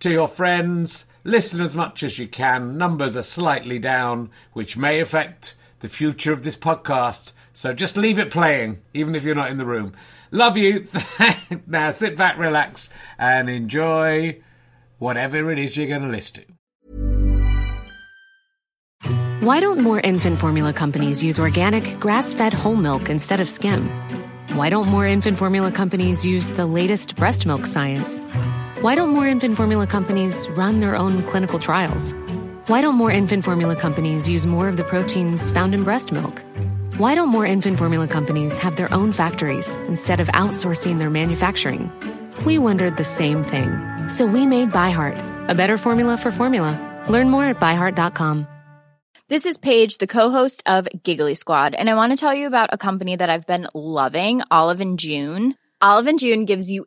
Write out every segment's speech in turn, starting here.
to your friends. Listen as much as you can. Numbers are slightly down, which may affect the future of this podcast. So just leave it playing, even if you're not in the room. Love you. now sit back, relax, and enjoy whatever it is you're going to listen to. Why don't more infant formula companies use organic, grass fed whole milk instead of skim? Why don't more infant formula companies use the latest breast milk science? Why don't more infant formula companies run their own clinical trials? Why don't more infant formula companies use more of the proteins found in breast milk? Why don't more infant formula companies have their own factories instead of outsourcing their manufacturing? We wondered the same thing. So we made ByHeart, a better formula for formula. Learn more at byheart.com. This is Paige, the co-host of Giggly Squad, and I want to tell you about a company that I've been loving, Olive and June. Olive and June gives you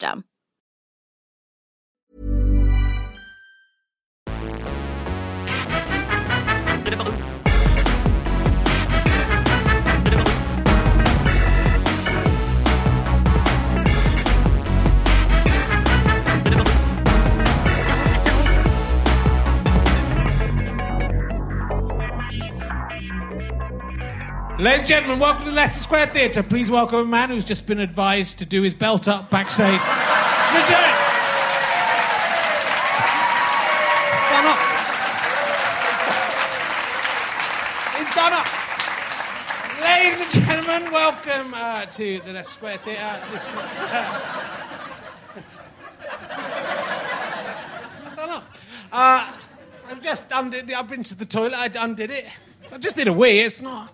system. Ladies and gentlemen, welcome to the Leicester Square Theatre. Please welcome a man who's just been advised to do his belt up backstage. Smith Jarrett. Done up. It's done up. Ladies and gentlemen, welcome uh, to the Leicester Square Theatre. This is. Uh. Uh, I've just undid it. I've been to the toilet. I undid it. I just did a wee. It's not.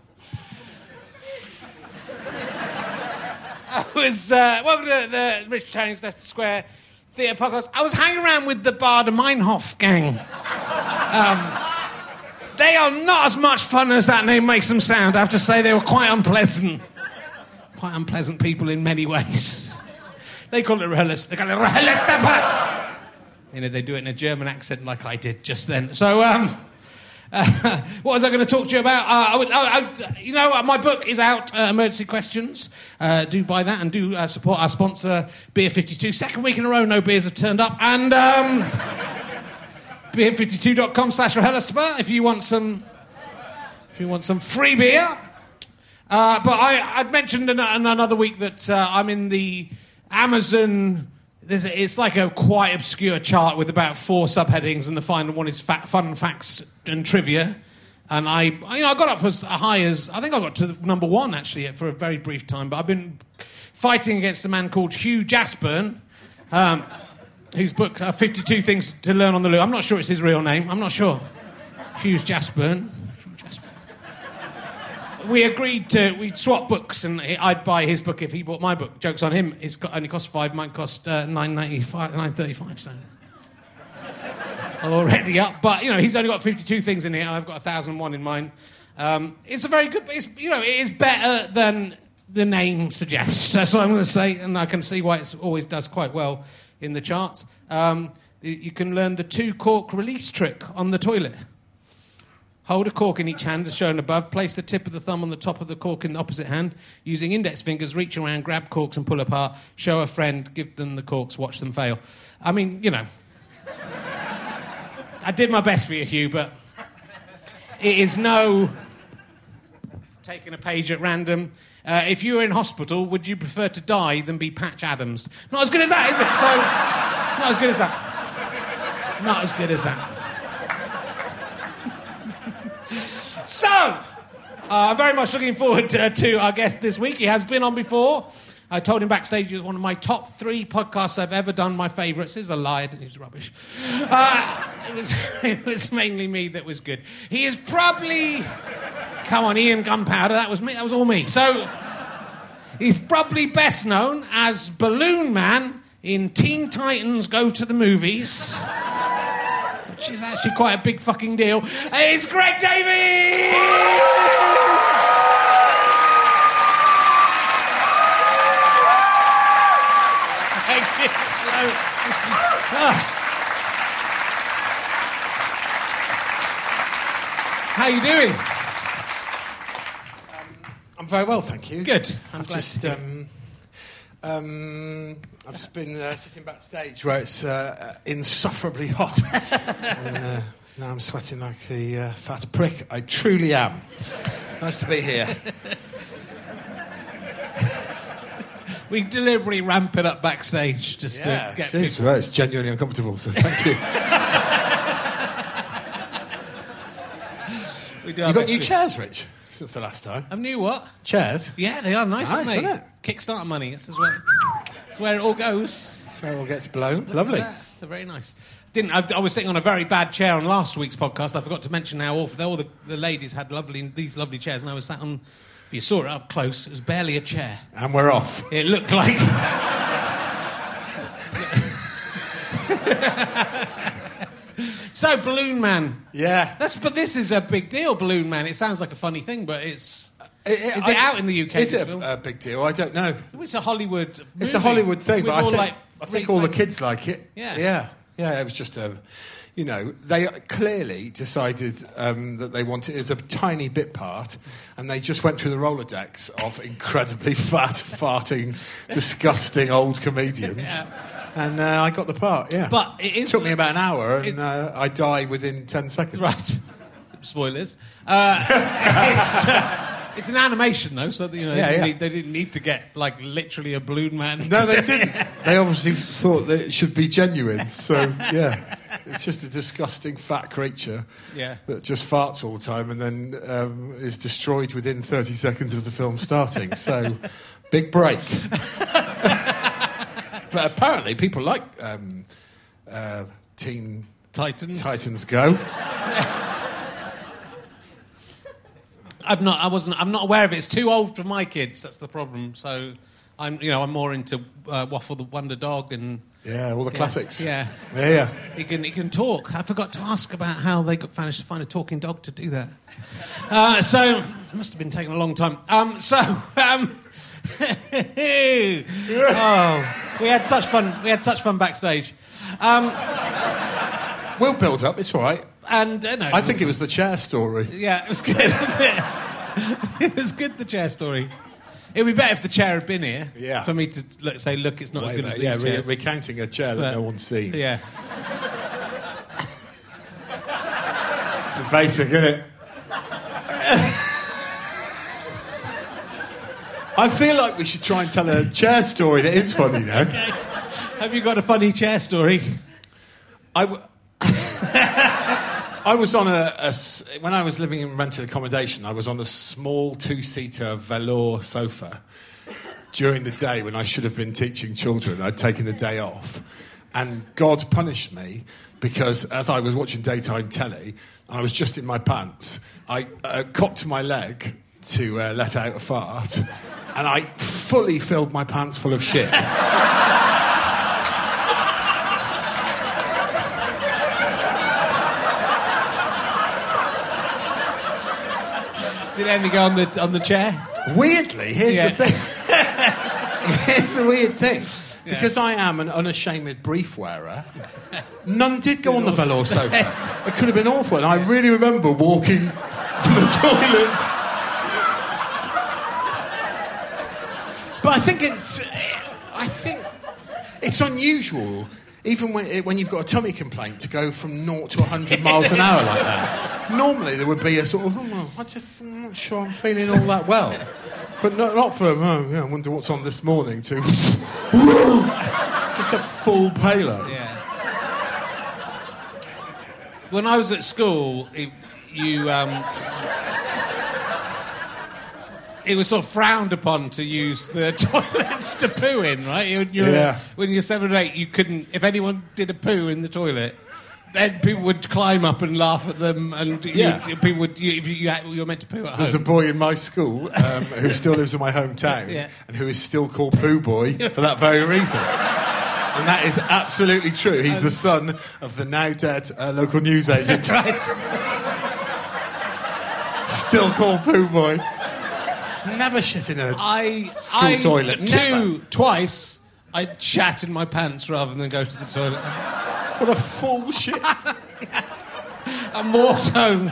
I was uh, welcome to the Rich Herring's Leicester Square Theatre podcast. I was hanging around with the Baader Meinhof gang. Um, they are not as much fun as that name makes them sound. I have to say they were quite unpleasant. Quite unpleasant people in many ways. They call it Rehellis. They call it Rehellis You know, they do it in a German accent like I did just then. So, um, uh, what was I going to talk to you about? Uh, I would, I, I, you know, uh, my book is out, uh, Emergency Questions. Uh, do buy that and do uh, support our sponsor, Beer 52. Second week in a row, no beers have turned up. And um, beer52.com slash RHLSTP if you want some, if you want some free beer. but I, would mentioned in, in, another week that I'm in the Amazon there's a, it's like a quite obscure chart with about four subheadings, and the final one is fun facts and trivia. And I, you know, I got up as high as I think I got to number one actually for a very brief time. But I've been fighting against a man called Hugh Jassburn, um, whose book uh, 52 Things to Learn on the Loo. I'm not sure it's his real name. I'm not sure. Hugh Jassburn we agreed to we'd swap books, and I'd buy his book if he bought my book. Jokes on him. It's only cost five. Mine cost uh, nine ninety five, nine thirty five. So already up. But you know, he's only got fifty two things in here, and I've got thousand one in mine. Um, it's a very good. It's you know, it is better than the name suggests. That's what I'm going to say, and I can see why it always does quite well in the charts. Um, you can learn the two cork release trick on the toilet. Hold a cork in each hand as shown above. Place the tip of the thumb on the top of the cork in the opposite hand. Using index fingers, reach around, grab corks and pull apart. Show a friend, give them the corks, watch them fail. I mean, you know. I did my best for you, Hugh, but it is no taking a page at random. Uh, if you were in hospital, would you prefer to die than be Patch Adams? Not as good as that, is it? So, not as good as that. Not as good as that. So, uh, I'm very much looking forward to, to our guest this week. He has been on before. I told him backstage he was one of my top three podcasts I've ever done, my favourites. Is a lie, it was rubbish. Uh, it, was, it was mainly me that was good. He is probably. Come on, Ian Gunpowder, that was me, that was all me. So, he's probably best known as Balloon Man in Teen Titans Go to the Movies which is actually quite a big fucking deal. It's Greg Davies! Thank you. Hello. How you doing? I'm very well, thank you. Good. I'm I've just um, um, I've just been uh, sitting backstage where it's uh, uh, insufferably hot, and uh, now I'm sweating like the uh, fat prick I truly am. Nice to be here. We deliberately ramp it up backstage just Yeah, to get it is, right, it's genuinely uncomfortable. So thank you. We do you got new chairs, Rich, since the last time. A new what? Chairs. Yeah, they are nice, aren't they? isn't it? Kickstarter money. This is where, is where it all goes. That's where it all gets blown. Lovely. Yeah, they're very nice. Didn't I, I was sitting on a very bad chair on last week's podcast. I forgot to mention how awful all the, the ladies had lovely these lovely chairs, and I was sat on. If you saw it up close, it was barely a chair. And we're off. It looked like. so, Balloon Man. Yeah. That's but this is a big deal, Balloon Man. It sounds like a funny thing, but it's Is Is it out in the UK, Is it a, a big deal? I don't know. it's a Hollywood. It's a Hollywood thing, but I think, like, I think all the kids like it. Yeah. yeah, yeah. It was just a, you know, they clearly decided um, that they wanted it as a tiny bit part, and they just went through the Rolodex of incredibly fat, farting, disgusting old comedians. And uh, I got the part, yeah. But it took me about an hour, and uh, I die within ten seconds. Right. Spoilers. Uh, it's, uh, it's an animation though, so that, you know they, Yeah, didn't yeah. Need, they didn't need to get like literally a balloon man. No, they didn't. They obviously thought that it should be genuine. So, yeah, it's just a disgusting fat creature Yeah. that just farts all the time and then um, is destroyed within 30 seconds of the film starting. So, big break. But apparently, people like um, uh, Teen Titans. Titans Go. I've not. I wasn't. I'm not aware of it. It's too old for my kids. That's the problem. So, I'm. You know, I'm more into uh, Waffle the Wonder Dog and. Yeah, all the classics. Yeah. Yeah, yeah. He can, he can talk. I forgot to ask about how they got managed to find a talking dog to do that. Uh, so, it must have been taking a long time. Um, so, um, oh, we had such fun. We had such fun backstage. Um, We'll build up, it's all right. and, uh, no, I think it was the chair story. Yeah, it was good, wasn't it? it was good, the chair story. It would be better if the chair had been here. Yeah. For me to look, say, look, it's not as Way good as back. these yeah, re- recounting a chair that But- no one's seen. yeah. It's basic, isn't it? I feel like we should try and tell a chair story that is funny now. Have you got a funny chair story? I, w- I was on a when I was living in rented accommodation. I was on a small two-seater velour sofa during the day when I should have been teaching children. I'd taken the day off, and God punished me because as I was watching daytime telly, and I was just in my pants. I uh, cocked my leg to uh, let out a fart, and I fully filled my pants full of shit. Did Andy go on the on the chair? Weirdly, here's Yeah. the thing. here's the weird thing. Because I am an unashamed brief wearer, none did go on the velour sofa. It could have been awful. And I really remember walking to the toilet. But I think it's. I think it's unusual, even when, when you've got a tummy complaint, to go from 0 to 100 miles an hour like that. Normally, there would be a sort of, oh, I just, I'm not sure I'm feeling all that well. But not, not from, oh, yeah, I wonder what's on this morning, to just a full payload. Yeah. When I was at school, it, you. Um, it was sort of frowned upon to use the toilets to poo in, right? You, you were- Yeah. when you're seven or eight, you couldn't. If anyone did a poo in the toilet, then people would climb up and laugh at them, and you- Yeah. people would. You, if you, you, were meant to poo at There's a boy in my school um, who still lives in my hometown Yeah. and who is still called Pooh Boy for that very reason. And that is absolutely true. He's the son of the now dead uh, local news agent, right. still called Pooh Boy. Never shit in a. I School I, toilet, Two never. twice. I shat in my pants rather than go to the toilet. What a full shit. and walked home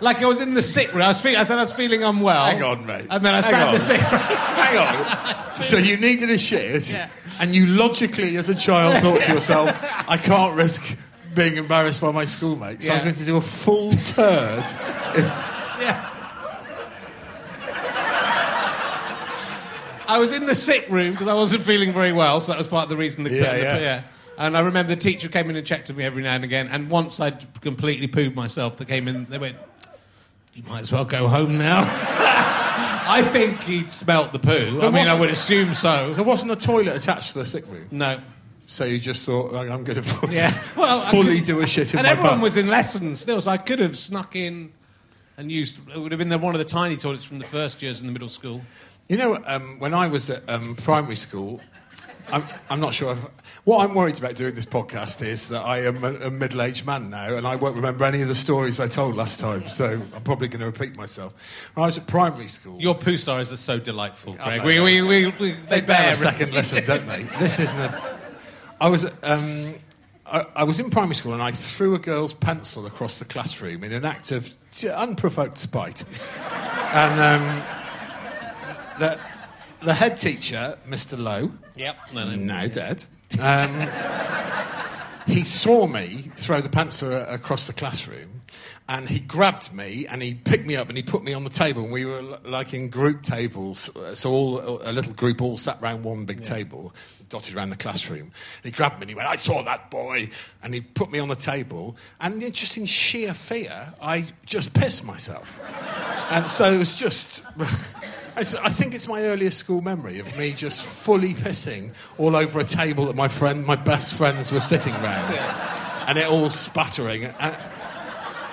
like I was in the sick room. I was, feel- I said I was feeling unwell. Hang on, mate. And then I Hang sat in on. the sick room. Hang on. So you needed a shit, Yeah. and you logically, as a child, thought to yourself, I can't risk being embarrassed by my schoolmates, so I'm Yeah. going to do a full turd. in- Yeah. I was in the sick room because I wasn't feeling very well, so that was part of the reason. The, Yeah, the- yeah. And I remember the teacher came in and checked on me every now and again. And once I'd completely pooed myself, they came in. They went, "You might as well go home now." I think he'd smelt the poo. I mean, I would assume so. There wasn't a toilet attached to the sick room, No. so you just thought, "Like, I'm going to Yeah. Well, fully could- do a shit in and everyone was in lessons still, so I could have snuck in and used. It would have been the, one of the tiny toilets from the first years in the middle school. You know, um, when I was at um, primary school, I'm, I'm not sure. If, what I'm worried about doing this podcast is that I am a, a middle-aged man now, and I won't remember any of the stories I told last time. So I'm probably going to repeat myself. When I was at primary school, Your poo stories are so delightful, Greg. we, we, we, we, they bear a second lesson, don't they? This isn't a. I was. Um, I, I was in primary school and I threw a girl's pencil across the classroom in an act of unprovoked spite. and um, the, the head teacher, Mr. Lowe, Yep. No, no. now dead, um, he saw me throw the pencil across the classroom. And he grabbed me and he picked me up and he put me on the table. And we were l- like in group tables, uh, so all a little group all sat round one big table, dotted around the classroom. And he grabbed me and he went, "I saw that boy," and he put me on the table. And just in sheer fear, I just pissed myself. And so it was just. I think it's my earliest school memory of me just fully pissing all over a table that my friend, my best friends were sitting round, and it all spattering. And,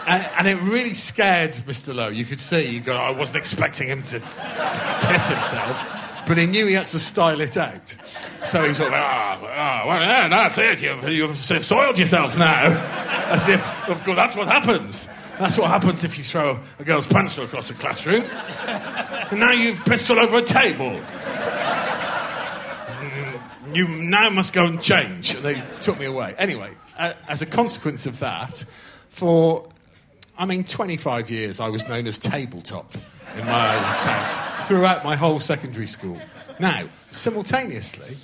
and, it really scared Mr. Lowe. You could see, you go, I wasn't expecting him to piss himself, but he knew he had to style it out. So he sort of, ah, ah well, yeah, that's it. You've, you've soiled yourself now. As if, of course, that's what happens. That's what happens if you throw a girl's pencil across a classroom. And now you've pissed all over a table. You now must go and change. And they took me away. Anyway, uh, as a consequence of that, for, I mean, 25 years I was known as tabletop in my town throughout my whole secondary school. Now, simultaneously,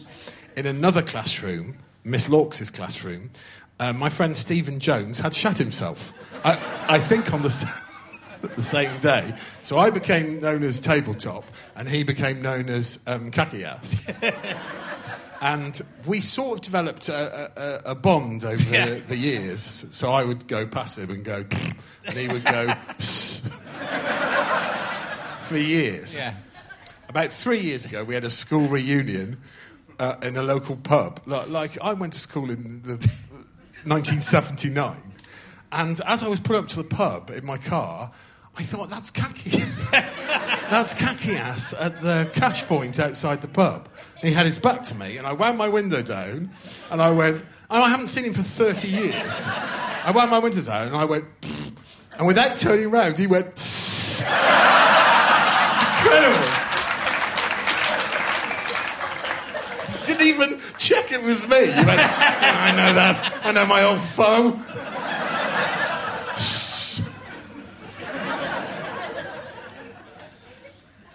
in another classroom, Miss Lawks's classroom, uh, my friend Stephen Jones had shut himself. I, I think on the, the same day. So I became known as tabletop, and he became known as um, khaki ass. And we sort of developed a, a, a bond over Yeah. the years. So I would go past him and go, and he would go for years. Yeah. About three years ago, we had a school reunion uh, in a local pub. Like, like I went to school in the 1979. And as I was put up to the pub in my car, I thought, that's khaki. that's khaki ass at the cash point outside the pub. And he had his back to me, and I wound my window down, and I went, oh, I haven't seen him for 30 years. I wound my window down, and I went, Pfft. and without turning round, he went, Incredible. Didn't even check it was me. You went, "Yeah, I know that. I know my old foe. Shh.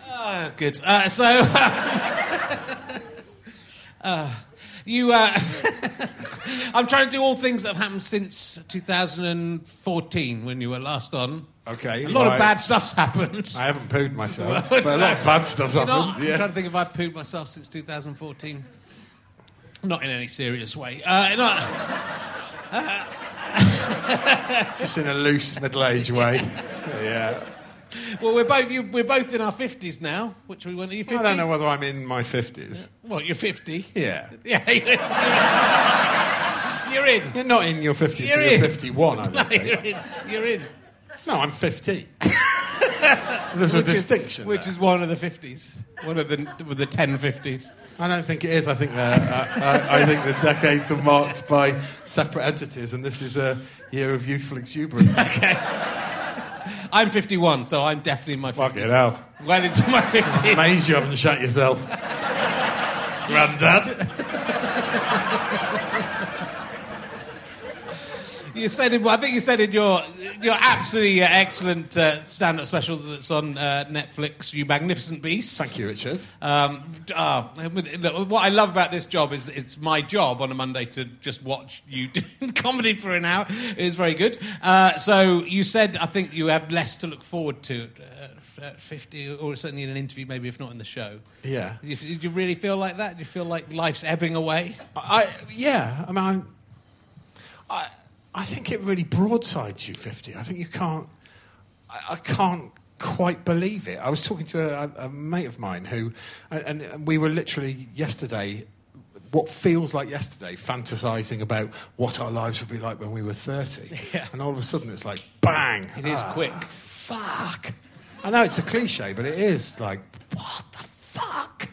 Oh, good. Uh, so, uh, you. Uh, I'm trying to do all things that have happened since 2014 when you were last on. Okay. A lot of bad stuff's happened. I haven't pooed myself, but a lot of bad stuff's happened. I'm trying to think if I've pooed myself since 2014. Not in any serious way. Uh, not, Just in a loose middle-aged way. Yeah. well, we're both you, we're both in our 50s now. Which we. Are you 50? I don't know whether I'm in my 50s. What? You're 50. Yeah. Yeah. You're in. You're not in your 50s, You're you're. 51, I No, think. you're in. You're in. No, I'm 50. There's a Which is- distinction. which there. is one of the 50s. One of the the 10 50s. I don't think it is. I think the, uh, uh, I think the decades are marked by separate entities, and this is a year of youthful exuberance. Okay. I'm 51, so I'm definitely in my 50s. Fucking hell. Well into my 50s. Amazed you haven't shot yourself. Grandad. You said in, I think you said in your your absolutely uh, excellent uh, stand-up special that's on uh, Netflix, "You Magnificent Beast." Thank you, Richard. Um, look, what I love about this job is it's my job on a Monday to just watch you do comedy for an hour. It's very good. Uh, so you said I think you have less to look forward to. Uh, at 50 or certainly in an interview maybe if not in the show Yeah. do you, do you really feel like that do you feel like life's ebbing away I, yeah, I mean, I'm, I, I think it really broadsides you 50. I think you can't, I, I can't quite believe it. I was talking to a, a mate of mine who, and, and we were literally yesterday, what feels like yesterday, fantasizing about what our lives would be like when we were 30. Yeah. And all of a sudden it's like, bang! It is Ah, quick. Fuck. I know it's a cliche, but it is like, what the fuck?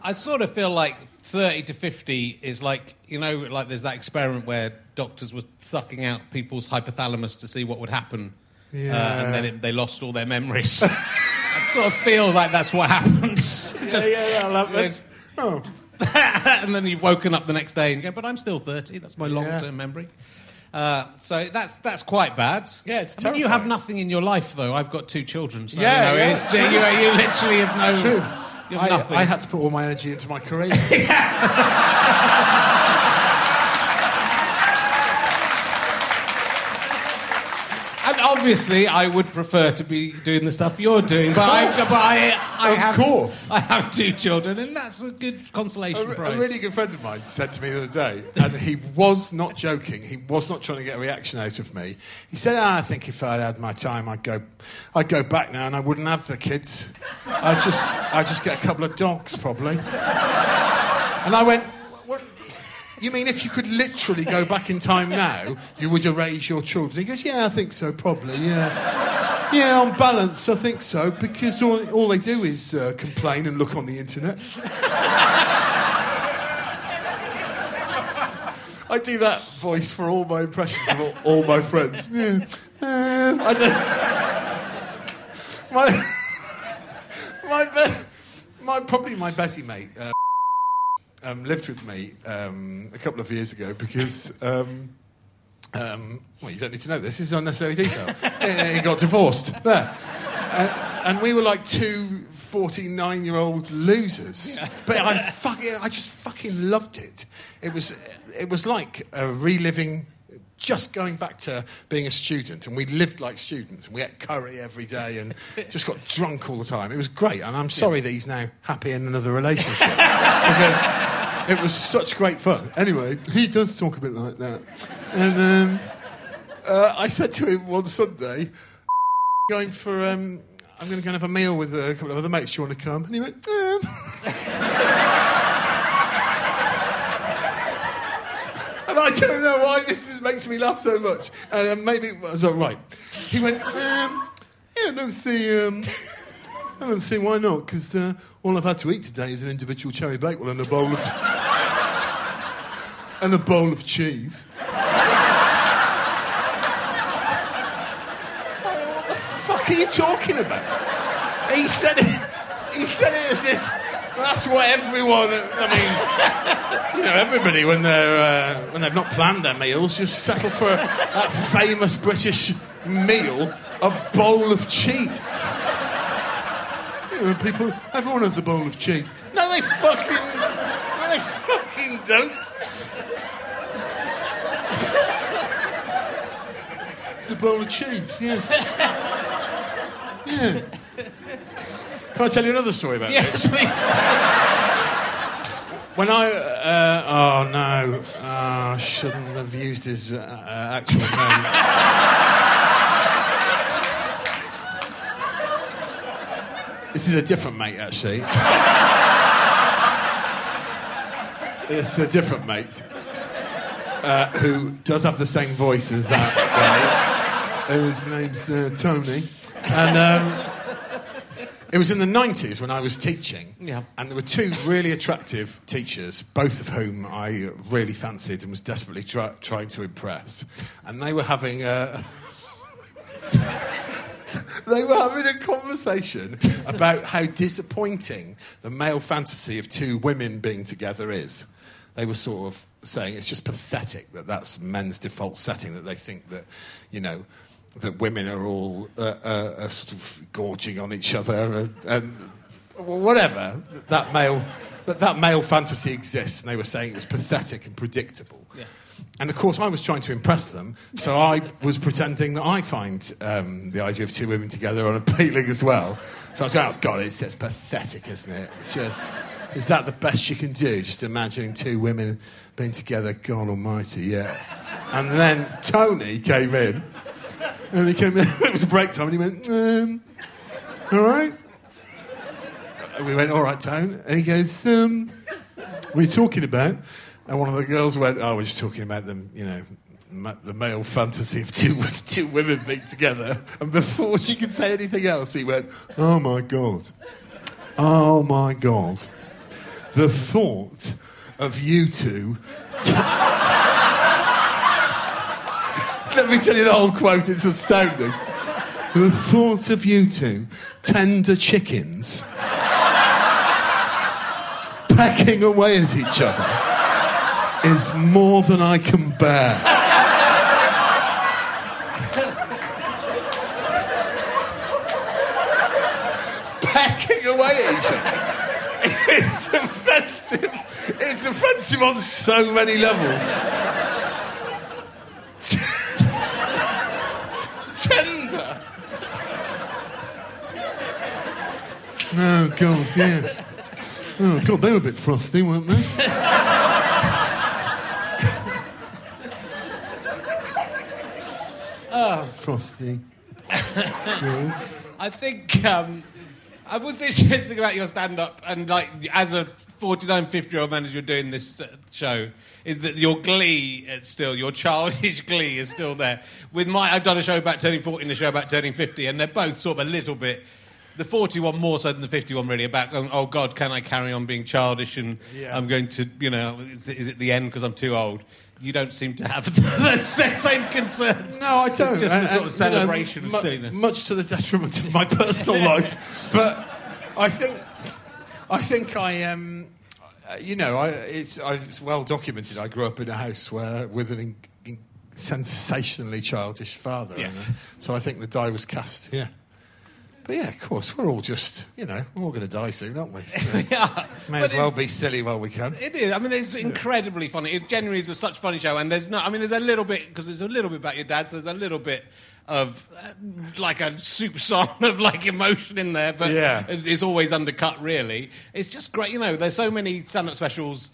I sort of feel like 30 to 50 is like, you know, like there's that experiment where doctors were sucking out people's hypothalamus to see what would happen. Uh, and then it, they lost all their memories. I sort of feel like that's what happened. It's Yeah, yeah, yeah, I love it. Oh. and then you've woken up the next day and go, but I'm still 30. That's my long term memory. Uh, so that's that's quite bad. Yeah, it's I mean, you have nothing in your life, though. I've got two children. So, Yeah, you know, yeah, you, you literally have no. True. I. I had to put all my energy into my career. And obviously, I would prefer to be doing the stuff you're doing, but I, but I, I Of have, course. I have two children, and that's a good consolation re- prize. a really good friend of mine said to me the other day, and he was not joking. He was not trying to get a reaction out of me. He said, ah, "I think if I'd had my time, I'd go, I'd go back now, and I wouldn't have the kids. I'd just, I'd just get a couple of dogs, probably." And I went, "What? You mean if you could literally go back in time now, you would erase your children? He goes, Yeah, I think so, probably, yeah. Yeah, on balance, I think so, because all, all they do is uh, complain and look on the internet. I do that voice for all my impressions of all, all my friends. Yeah. Um, I don't. My, my, be- my, probably my Bessie mate. Uh, um, lived with me um, a couple of years ago because. Um, um, well, you don't need to know this. This is unnecessary detail. he got divorced. There. Uh, and we were like two 49 year old losers. But I, fucking, I just fucking loved it. It was, it was like uh, reliving. Just going back to being a student, and we lived like students, and we ate curry every day, and just got drunk all the time. It was great, and I'm sorry that he's now happy in another relationship because it was such great fun. Anyway, he does talk a bit like that. And um, uh, I said to him one Sunday, going for, um, I'm going to go and have a meal with a couple of other mates. Do you want to come? And he went, um. I don't know why this is, makes me laugh so much. And uh, maybe it was all right. He went, um, yeah, I don't see, um, I don't see why not, because uh, all I've had to eat today is an individual cherry bagel and a bowl of and a bowl of cheese. I went, what the fuck are you talking about? He said it. He said it as if That's what everyone. I mean, you know, everybody when they're uh, when they've not planned their meals just settle for that famous British meal, a bowl of cheese. You know, people, everyone has a bowl of cheese. No, they fucking, no, they fucking don't. it's a bowl of cheese. Yeah. Yeah. Can I tell you another story about this? please. When I, uh, oh no, oh, I shouldn't have used his uh, uh, actual name. this is a different mate, actually. it's a different mate uh, who does have the same voice as that guy. And his name's uh, Tony. And um, it was in the 90s when I was teaching. Yeah. And there were two really attractive teachers, both of whom I really fancied and was desperately try- trying to impress. And they were having a. they were having a conversation about how disappointing the male fantasy of two women being together is. They were sort of saying it's just pathetic that that's men's default setting, that they think that, you know, that women are all uh, uh, sort of gorging on each other and, and well, whatever that, male that that male fantasy exists, and they were saying it was pathetic and predictable. And of course, I was trying to impress them, so I was pretending that I find um, the idea of two women together unappealing as well. So I was going, "Oh God, it's just pathetic, isn't it? It's just is that the best you can do? Just imagining two women being together? God Almighty, yeah." And then Tony came in. And he came in, it was break time, and he went, um, all right. And we went, all right, Tone. And he goes, um, what are you talking about? And one of the girls went, oh, we're just talking about them, you know, the male fantasy of two, two women being together. And before she could say anything else, he went, oh my God. Oh my God. The thought of you two. Let me tell you the whole quote, it's astounding. The thought of you two, tender chickens, pecking away at each other, is more than I can bear. pecking away at each other. It's offensive. It's offensive on so many levels. Tender. Oh, God, yeah. Oh, God, they were a bit frosty, weren't they? oh, frosty. Yes. I think um, I was interesting about your stand-up and like as a 49, 50 year old man as you're doing this uh, show is that your glee is still your childish glee is still there. With my, I've done a show about turning 40 and a show about turning 50, and they're both sort of a little bit. The 41 more so than the 51 really about going, oh God, can I carry on being childish and Yeah. I'm going to, you know, is, it- is it the end because I'm too old? You don't seem to have those same concerns. No, I don't. It's just a sort of and, you know, celebration of silliness. Much to the detriment of my personal life, but I think I think I um, uh, you know, I, it's, I, it's well documented. I grew up in a house where with an in, in sensationally childish father, Yes. and, uh, so I think the die was cast. Yeah. But yeah, of course, we're all just, you know, we're all going to die soon, aren't we? So yeah, may But as well be silly while we can. It is. I mean, it's incredibly funny. It genuinely is a such funny show, and there's no. I mean, there's a little bit because there's a little bit about your dad. So there's a little bit of uh, like a soup song of like emotion in there, but Yeah. it's always undercut. Really, it's just great. You know, there's so many stand-up specials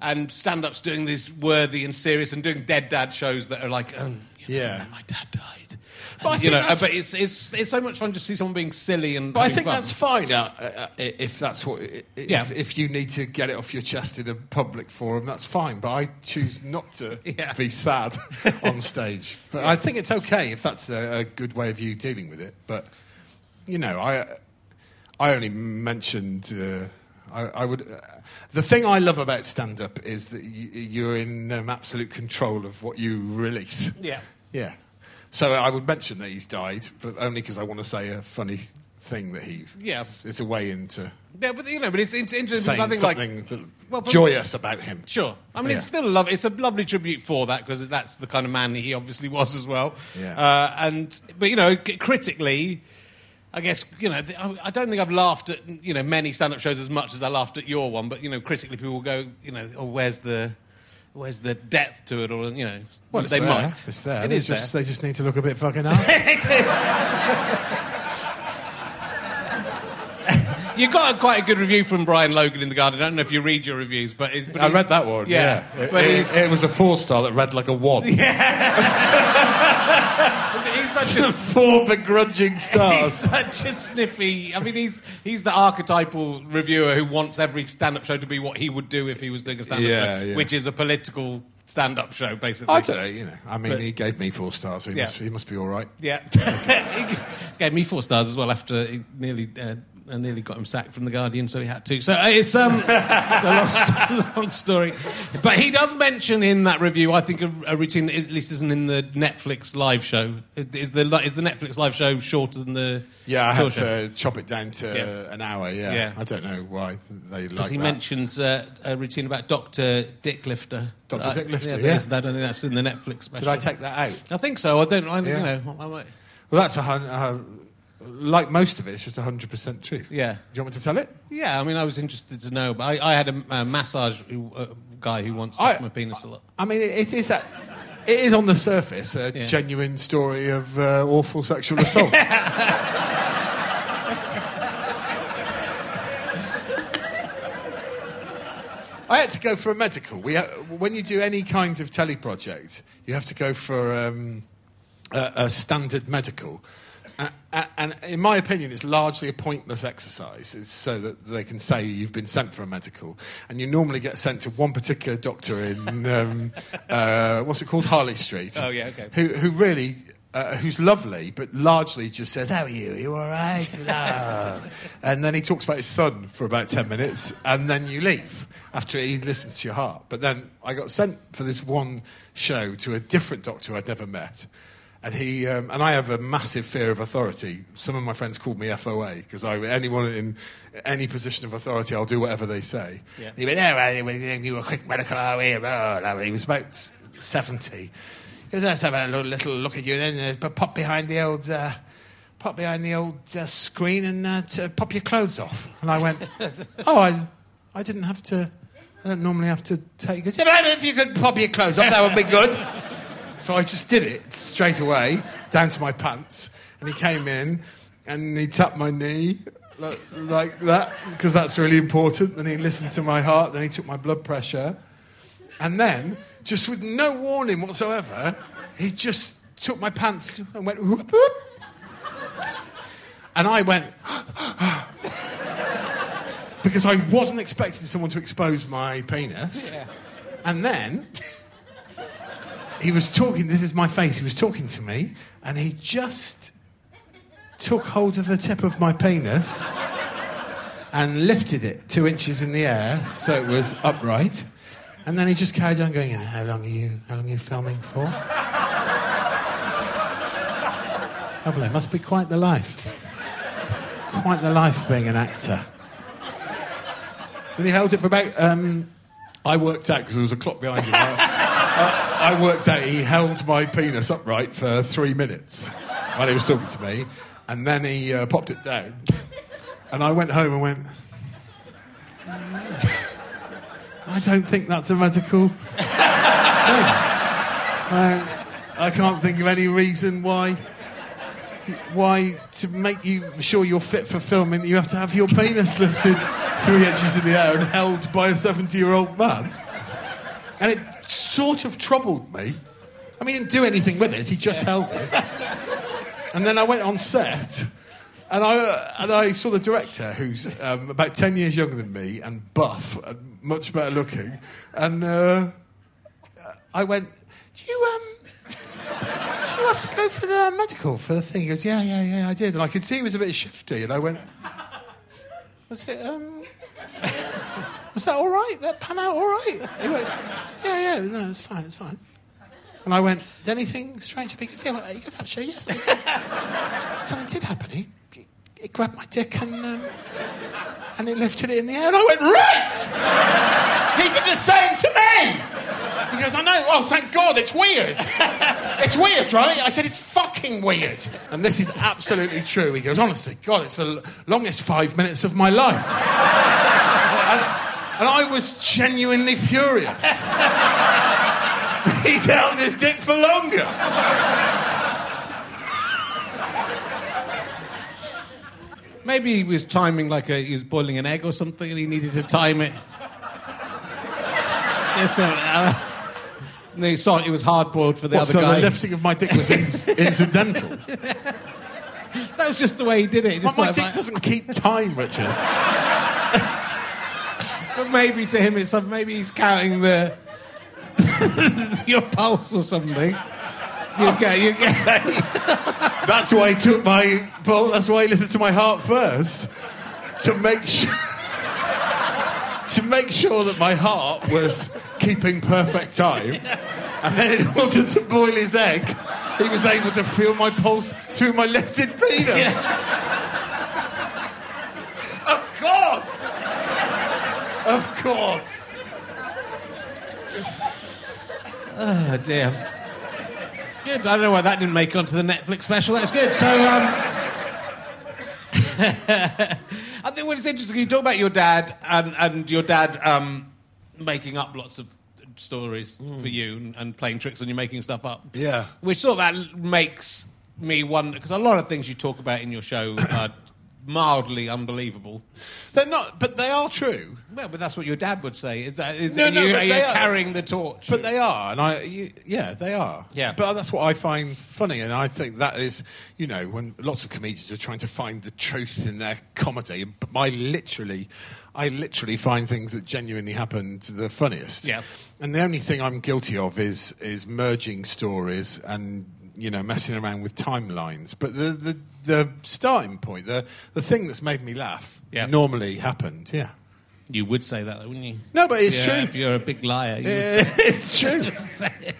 and stand-ups doing this worthy and serious and doing dead dad shows that are like, um, you know, Yeah. my dad died. But I And, think you know, that's- but it's, it's it's so much fun to see someone being silly and. But I think fun. that's fine uh, uh, if that's what. If, Yeah. if you need to get it off your chest in a public forum, that's fine. But I choose not to Yeah. be sad on stage. But I think it's okay if that's a, a good way of you dealing with it. But you know, I I only mentioned. Uh, I, I would. Uh, the thing I love about stand up is that you, you're in um, absolute control of what you release. Yeah. Yeah. So I would mention that he's died, but only because I want to say a funny thing that he. Yeah. It's a way into Yeah, but you know, but it's, it's interesting saying because I think like something that- well, joyous about him. Sure. I mean, it's still a love. It's a lovely tribute for that because that's the kind of man he obviously was as well. Yeah. Uh, and but you know, c- critically, I guess you know, I I don't think I've laughed at you know many stand-up shows as much as I laughed at your one. But you know, critically, people will go, you know, oh, where's the where's the depth to it, or you know, Well, they there. might. It's there. It They is just, there. They just need to look a bit fucking up. You got a, quite a good review from Brian Logan in the Guardian. I don't know if you read your reviews, but, it's, but I read that one. Yeah, Yeah, It, but it- it was a four star that read like a one. he's such a four begrudging He's stars. such a sniffy. I mean, he's he's the archetypal reviewer who wants every stand-up show to be what he would do if he was doing a stand-up Yeah, show, yeah. which is a political stand-up show, basically. I don't know. You know. I mean, But- he gave me four stars, so he, Yeah. must, he must be all right. Yeah, he gave me four stars as well after he nearly. Uh, I nearly got him sacked from the Guardian, so he had to. So uh, it's um, a long, long story, but he does mention in that review, I think, a, a routine that is, at least isn't in the Netflix live show. Is the is the Netflix live show shorter than the Yeah, I had show? to chop it down to Yeah. an hour. Yeah. Yeah. I don't know why they like he that. mentions uh, a routine about Doctor Dick Lifter. Dr. Uh, Dick Lifter, yeah. yeah. is- I don't think that's in the Netflix special. Did I take that out? I think so. I don't. I, Yeah. You know. I might, Well, that's a uh, like most of it. It's just hundred percent truth. Yeah. Do you want me to tell it? yeah. I mean, I was interested to know, but I, I had a, a massage who, uh, guy who wants to I- my penis a lot. I mean, it, it is a, it is on the surface a Yeah. genuine story of uh, awful sexual assault. I had to go for a medical. We, when you do any kind of telly project, you have to go for um, a, a standard medical. And in my opinion, it's largely a pointless exercise. It's so that they can say you've been sent for a medical, and you normally get sent to one particular doctor in um, uh, what's it called, Harley Street. Oh, yeah, okay. Who, who really, uh, who's lovely, but largely just says, "How are you? You all right?" No. and then he talks about his son for about ten minutes, and then you leave after he listens to your heart. But then I got sent for this one show to a different doctor I'd never met. And he um, and I have a massive fear of authority. Some of my friends called me FOA because I anyone in any position of authority, I'll do whatever they say. Yeah. He went, "Oh, you were a quick medical away." blah, blah, blah." He was about seventy. He goes, "Let's have a little, look at you, then uh, pop behind the old." Uh, Pop behind the old uh, screen and uh, to pop your clothes off. And I went, Oh, I, I didn't have to. I don't normally have to take. He goes, "Yeah, If you could pop your clothes off, that would be good. So I just did it straight away, down to my pants. And he came in and he tapped my knee like, like that, because that's really important. Then he listened to my heart, then he took my blood pressure. And then, just with no warning whatsoever, he just took my pants and went, whoop, whoop. And I went, because I wasn't expecting someone to expose my penis. And then he was talking, this is my face, he was talking to me, and he just took hold of the tip of my penis and lifted it two inches in the air so it was upright. And then he just carried on going, How long are you how long are you filming for? Lovely, must be quite the life. Quite the life being an actor. Then he held it for about um, I worked out because there was a clock behind him. I, I worked out he held my penis upright for three minutes while he was talking to me, and then he uh, popped it down. And I went home and went, I don't think that's a medical thing. I, I can't think of any reason why. Why to make you sure you're fit for filming, you have to have your penis lifted three inches in the air and held by a seventy-year-old man. And it sort of troubled me. I mean, he didn't do anything with it; he just held it. And then I went on set, and I uh, and I saw the director, who's um, about ten years younger than me and buff and much better looking, and uh, I went, "Do you um?" Do you have to go for the medical for the thing? He goes, yeah, yeah, yeah, I did. And I could see he was a bit shifty. And I went, was it, um, was that all right? That pan out all right? Went, yeah, yeah, no, it's fine, it's fine. And I went, did anything strange happen? He goes, he goes, actually, yes, something did, happen. He, he he grabbed my dick and um, and he lifted it in the air, and I went right. he did the same to me. He goes, I know. Oh, thank God, it's weird. it's weird, right? I said it's fucking weird. And this is absolutely true. He goes, honestly, God, it's the longest five minutes of my life. and, and I was genuinely furious. he held his dick for longer. Maybe he was timing like a, he was boiling an egg or something and he needed to time it. Yes, no, uh, and they saw it was hard boiled for the What, other so guy. the lifting of my dick was in- incidental? That was just the way he did it. But Just my like, dick doesn't keep time, Richard. But maybe to him it's maybe he's counting the your pulse or something. You get, you get, That's why he took my. Well, that's why he listened to my heart first, to make sure. To make sure that my heart was keeping perfect time, and then in order to boil his egg, he was able to feel my pulse through my lifted penis. yes. Of course, of course. Oh dear. Good. I don't know why that didn't make it onto the Netflix special. That's good. So, um, I think what is interesting, you talk about your dad and, and your dad um, making up lots of stories for you and, and playing tricks on you, making stuff up. Yeah. Which sort of that makes me wonder, because a lot of things you talk about in your show are mildly unbelievable. They're not, but they are true. Well, but that's what your dad would say. Is that is No, no, you, are you are. carrying the torch? But they are, and I, you, yeah, they are. Yeah. But that's what I find funny, and I think that is, you know, when lots of comedians are trying to find the truth in their comedy, but I literally, I literally find things that genuinely happened the funniest. Yeah. And the only thing I'm guilty of is is merging stories and you know messing around with timelines. But the the, the starting point, the the thing that's made me laugh, Yeah. normally happened. Yeah. You would say that, wouldn't you? No, but it's Yeah, true. If you're a big liar, you would it's true.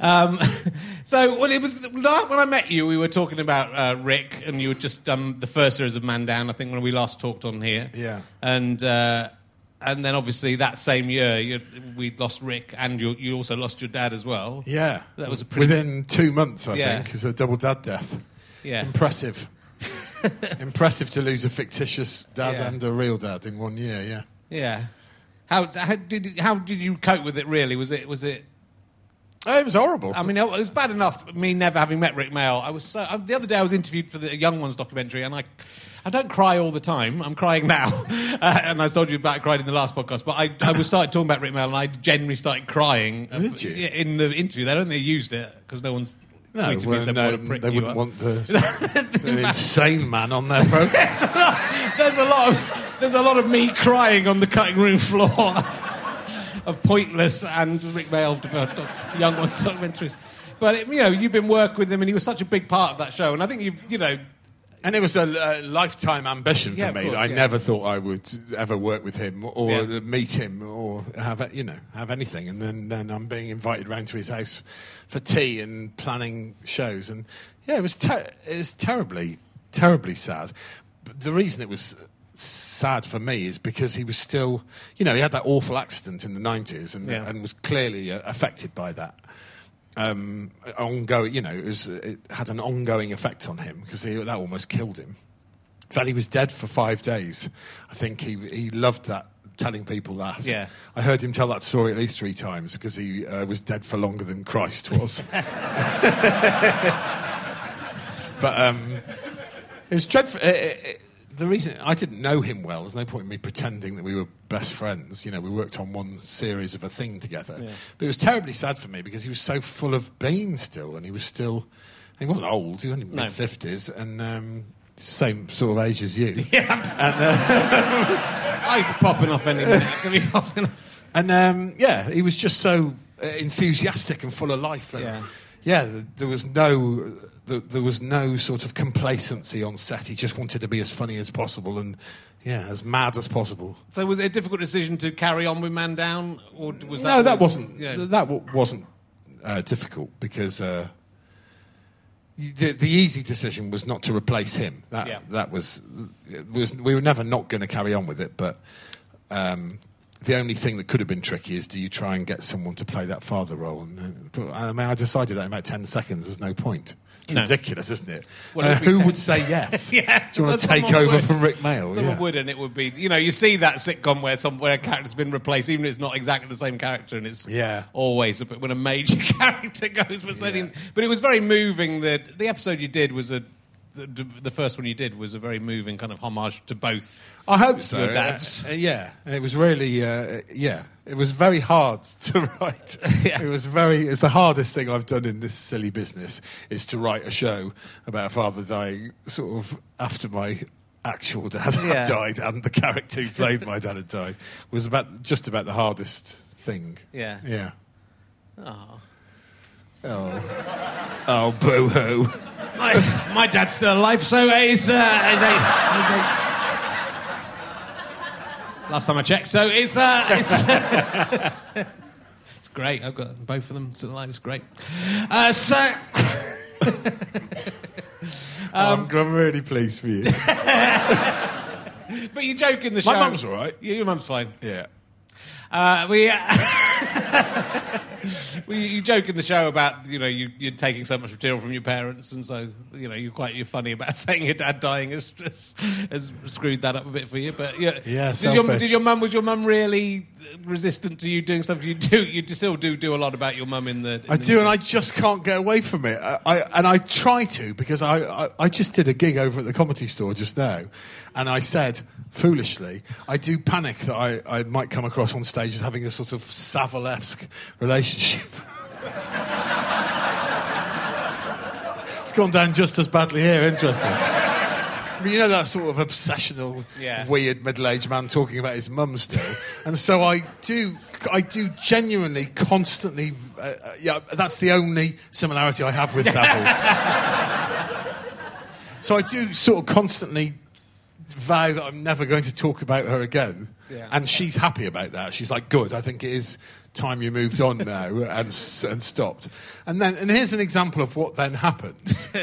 Um, so, well, it was when I met you, we were talking about uh, Rik, and you were just um, the first series of Man Down. I think when we last talked on here. Yeah. And uh, and then obviously that same year, you, we lost Rik, and you, you also lost your dad as well. Yeah, That was a pretty- within two months, I Yeah. think, is a double dad death. Yeah. impressive. impressive to lose a fictitious dad Yeah. and a real dad in one year. Yeah, Yeah. How, how did how did you cope with it? Really, was it was it oh, it was horrible. I mean, it was bad enough me never having met Rik Mayall. I was so I, the other day I was interviewed for the Young Ones documentary, and I, I don't cry all the time. I'm crying now, uh, and I told you about crying in the last podcast. But I, I was started talking about Rik Mayall, and I genuinely started crying. Did you? in the interview? They don't think they used it because no one's. No, well, no, "What a they wouldn't are." want the, an insane man on their program. there's a lot of there's a lot of me crying on the cutting room floor of pointless and Rik Mayall uh, young ones documentaries. But it, you know, you've been working with him, and he was such a big part of that show. And I think you, you know, And it was a, a lifetime ambition for Yeah, me. course, I yeah. never thought I would ever work with him or Yeah. meet him or have a- you know have anything. And then, then I'm being invited round to his house for tea and planning shows. And yeah, it was ter- it was terribly terribly sad. But the reason it was sad for me is because he was still you know he had that awful accident in the 90s and, and was clearly uh, affected by that um, ongoing, you know, it, was, it had an ongoing effect on him because that almost killed him. In fact, he was dead for five days. I think he he loved that telling people that. Yeah. I heard him tell that story at least three times because he uh, was dead for longer than Christ was. but um, it was dreadful. Uh, uh, the reason I didn't know him well, there's no point in me pretending that we were best friends. You know, we worked on one series of a thing together. But it was terribly sad for me because he was so full of beans still, and he was still. He wasn't old. He was only mid fifties, and um, same sort of age as you. Yeah, I'd be popping off any minute. Could be popping off. And um, yeah, he was just so uh, enthusiastic and full of life. And Yeah. yeah, there was no th- there was no sort of complacency on set. He just wanted to be as funny as possible and yeah, as mad as possible. So was it a difficult decision to carry on with Man Down, or was that? no, that was- wasn't Yeah. that w- wasn't uh, difficult because uh, the, the easy decision was not to replace him. That Yeah. that was was we were never not going to carry on with it. But um, the only thing that could have been tricky is do you try and get someone to play that father role? And, uh, I mean, I decided that in about ten seconds. There's no point. No. ridiculous, isn't it? Well, Uh, who would say yes? Yeah, Do you want to take over would. from Rik Mayall? Someone Yeah. would, and it would be. You know, you see that sitcom where some where a character's been replaced, even if it's not exactly the same character, and it's Yeah. always a, bit- when a major character goes. But, suddenly- but it was very moving. That the episode you did was a. The, the first one you did was a very moving kind of homage to both. I hope so. Dad's. Uh, uh, yeah, it was really, uh, yeah, it was very hard to write. Yeah. It was very. It's the hardest thing I've done in this silly business is to write a show about a father dying, sort of after my actual dad Yeah. had died and the character who played my dad had died. Was about just about the hardest thing. Yeah. Yeah. Oh. Oh. Oh, boo hoo. My, dad's still alive, so he's, uh, he's eight. He's eight. Last time I checked, so it's uh, it's, it's great. I've got both of them still alive. It's great. Uh, so I'm, I'm really pleased for you. But you joke in the show. My mum's all right. Yeah, your mum's fine. yeah. Uh, we, we, you joke in the show about you know you, you're taking so much material from your parents, and so you know you're quite you're funny about saying your dad dying has, has, has screwed that up a bit for you. But yeah, Yeah, Did your, did your mum was your mum really resistant to you doing stuff? You do you still do do a lot about your mum in the. in I the- do, and I just can't get away from it. I, I and I try to because I, I I just did a gig over at the comedy store just now, and I said foolishly, I do panic that I, I might come across on stage as having a sort of Savile-esque relationship. it's gone down just as badly here. Interesting. But you know that sort of obsessional, Yeah. weird middle-aged man talking about his mum still, and so I do, I do genuinely, constantly. Uh, uh, yeah, that's the only similarity I have with Savile. so I do sort of constantly vow that I'm never going to talk about her again, Yeah. and she's happy about that. She's like, "Good, I think it is time you moved on now and and stopped." And then, and here's an example of what then happens.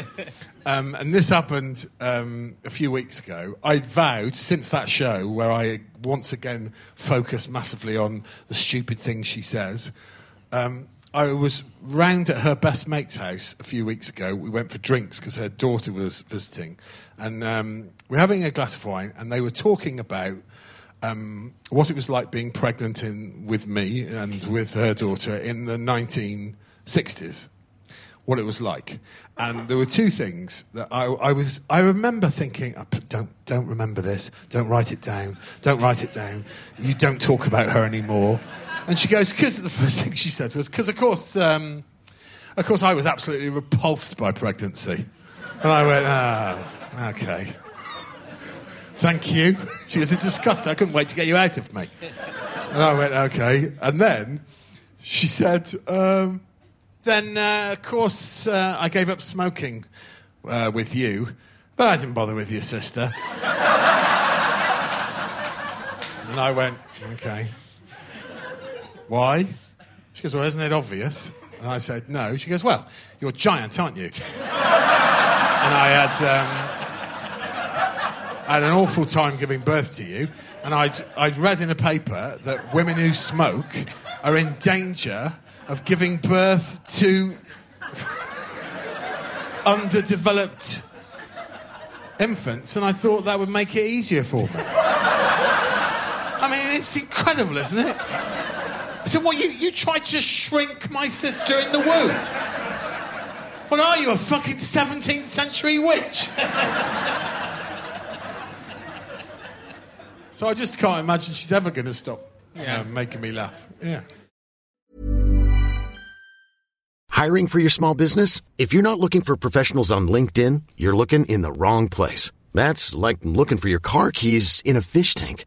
Um, and this happened um, a few weeks ago. I vowed since that show, where I once again focused massively on the stupid things she says. Um, I was round at her best mate's house a few weeks ago. We went for drinks because her daughter was visiting, and um, we were having a glass of wine, and they were talking about um, what it was like being pregnant in, with me and with her daughter in the 1960s what it was like. And there were two things that I, I was. I remember thinking, "Oh, "Don't, don't remember this. Don't write it down. Don't write it down. You don't talk about her anymore." And she goes, "Because the first thing she said was, because of course, um, of course, I was absolutely repulsed by pregnancy." And I went, "Ah, okay." Thank you. She it's disgusting. I couldn't wait to get you out of me. And I went, okay. And then she said, um, then, uh, of course, uh, I gave up smoking uh, with you, but I didn't bother with your sister. and I went, okay. Why? She goes, well, isn't it obvious? And I said, no. She goes, well, you're giant, aren't you? and I had. Um, I had an awful time giving birth to you, and I'd, I'd read in a paper that women who smoke are in danger of giving birth to underdeveloped infants, and I thought that would make it easier for me. I mean, it's incredible, isn't it? I said, What, you, you tried to shrink my sister in the womb? What are you, a fucking 17th century witch? So I just can't imagine she's ever going to stop uh, making me laugh. Yeah. Hiring for your small business? If you're not looking for professionals on LinkedIn, you're looking in the wrong place. That's like looking for your car keys in a fish tank.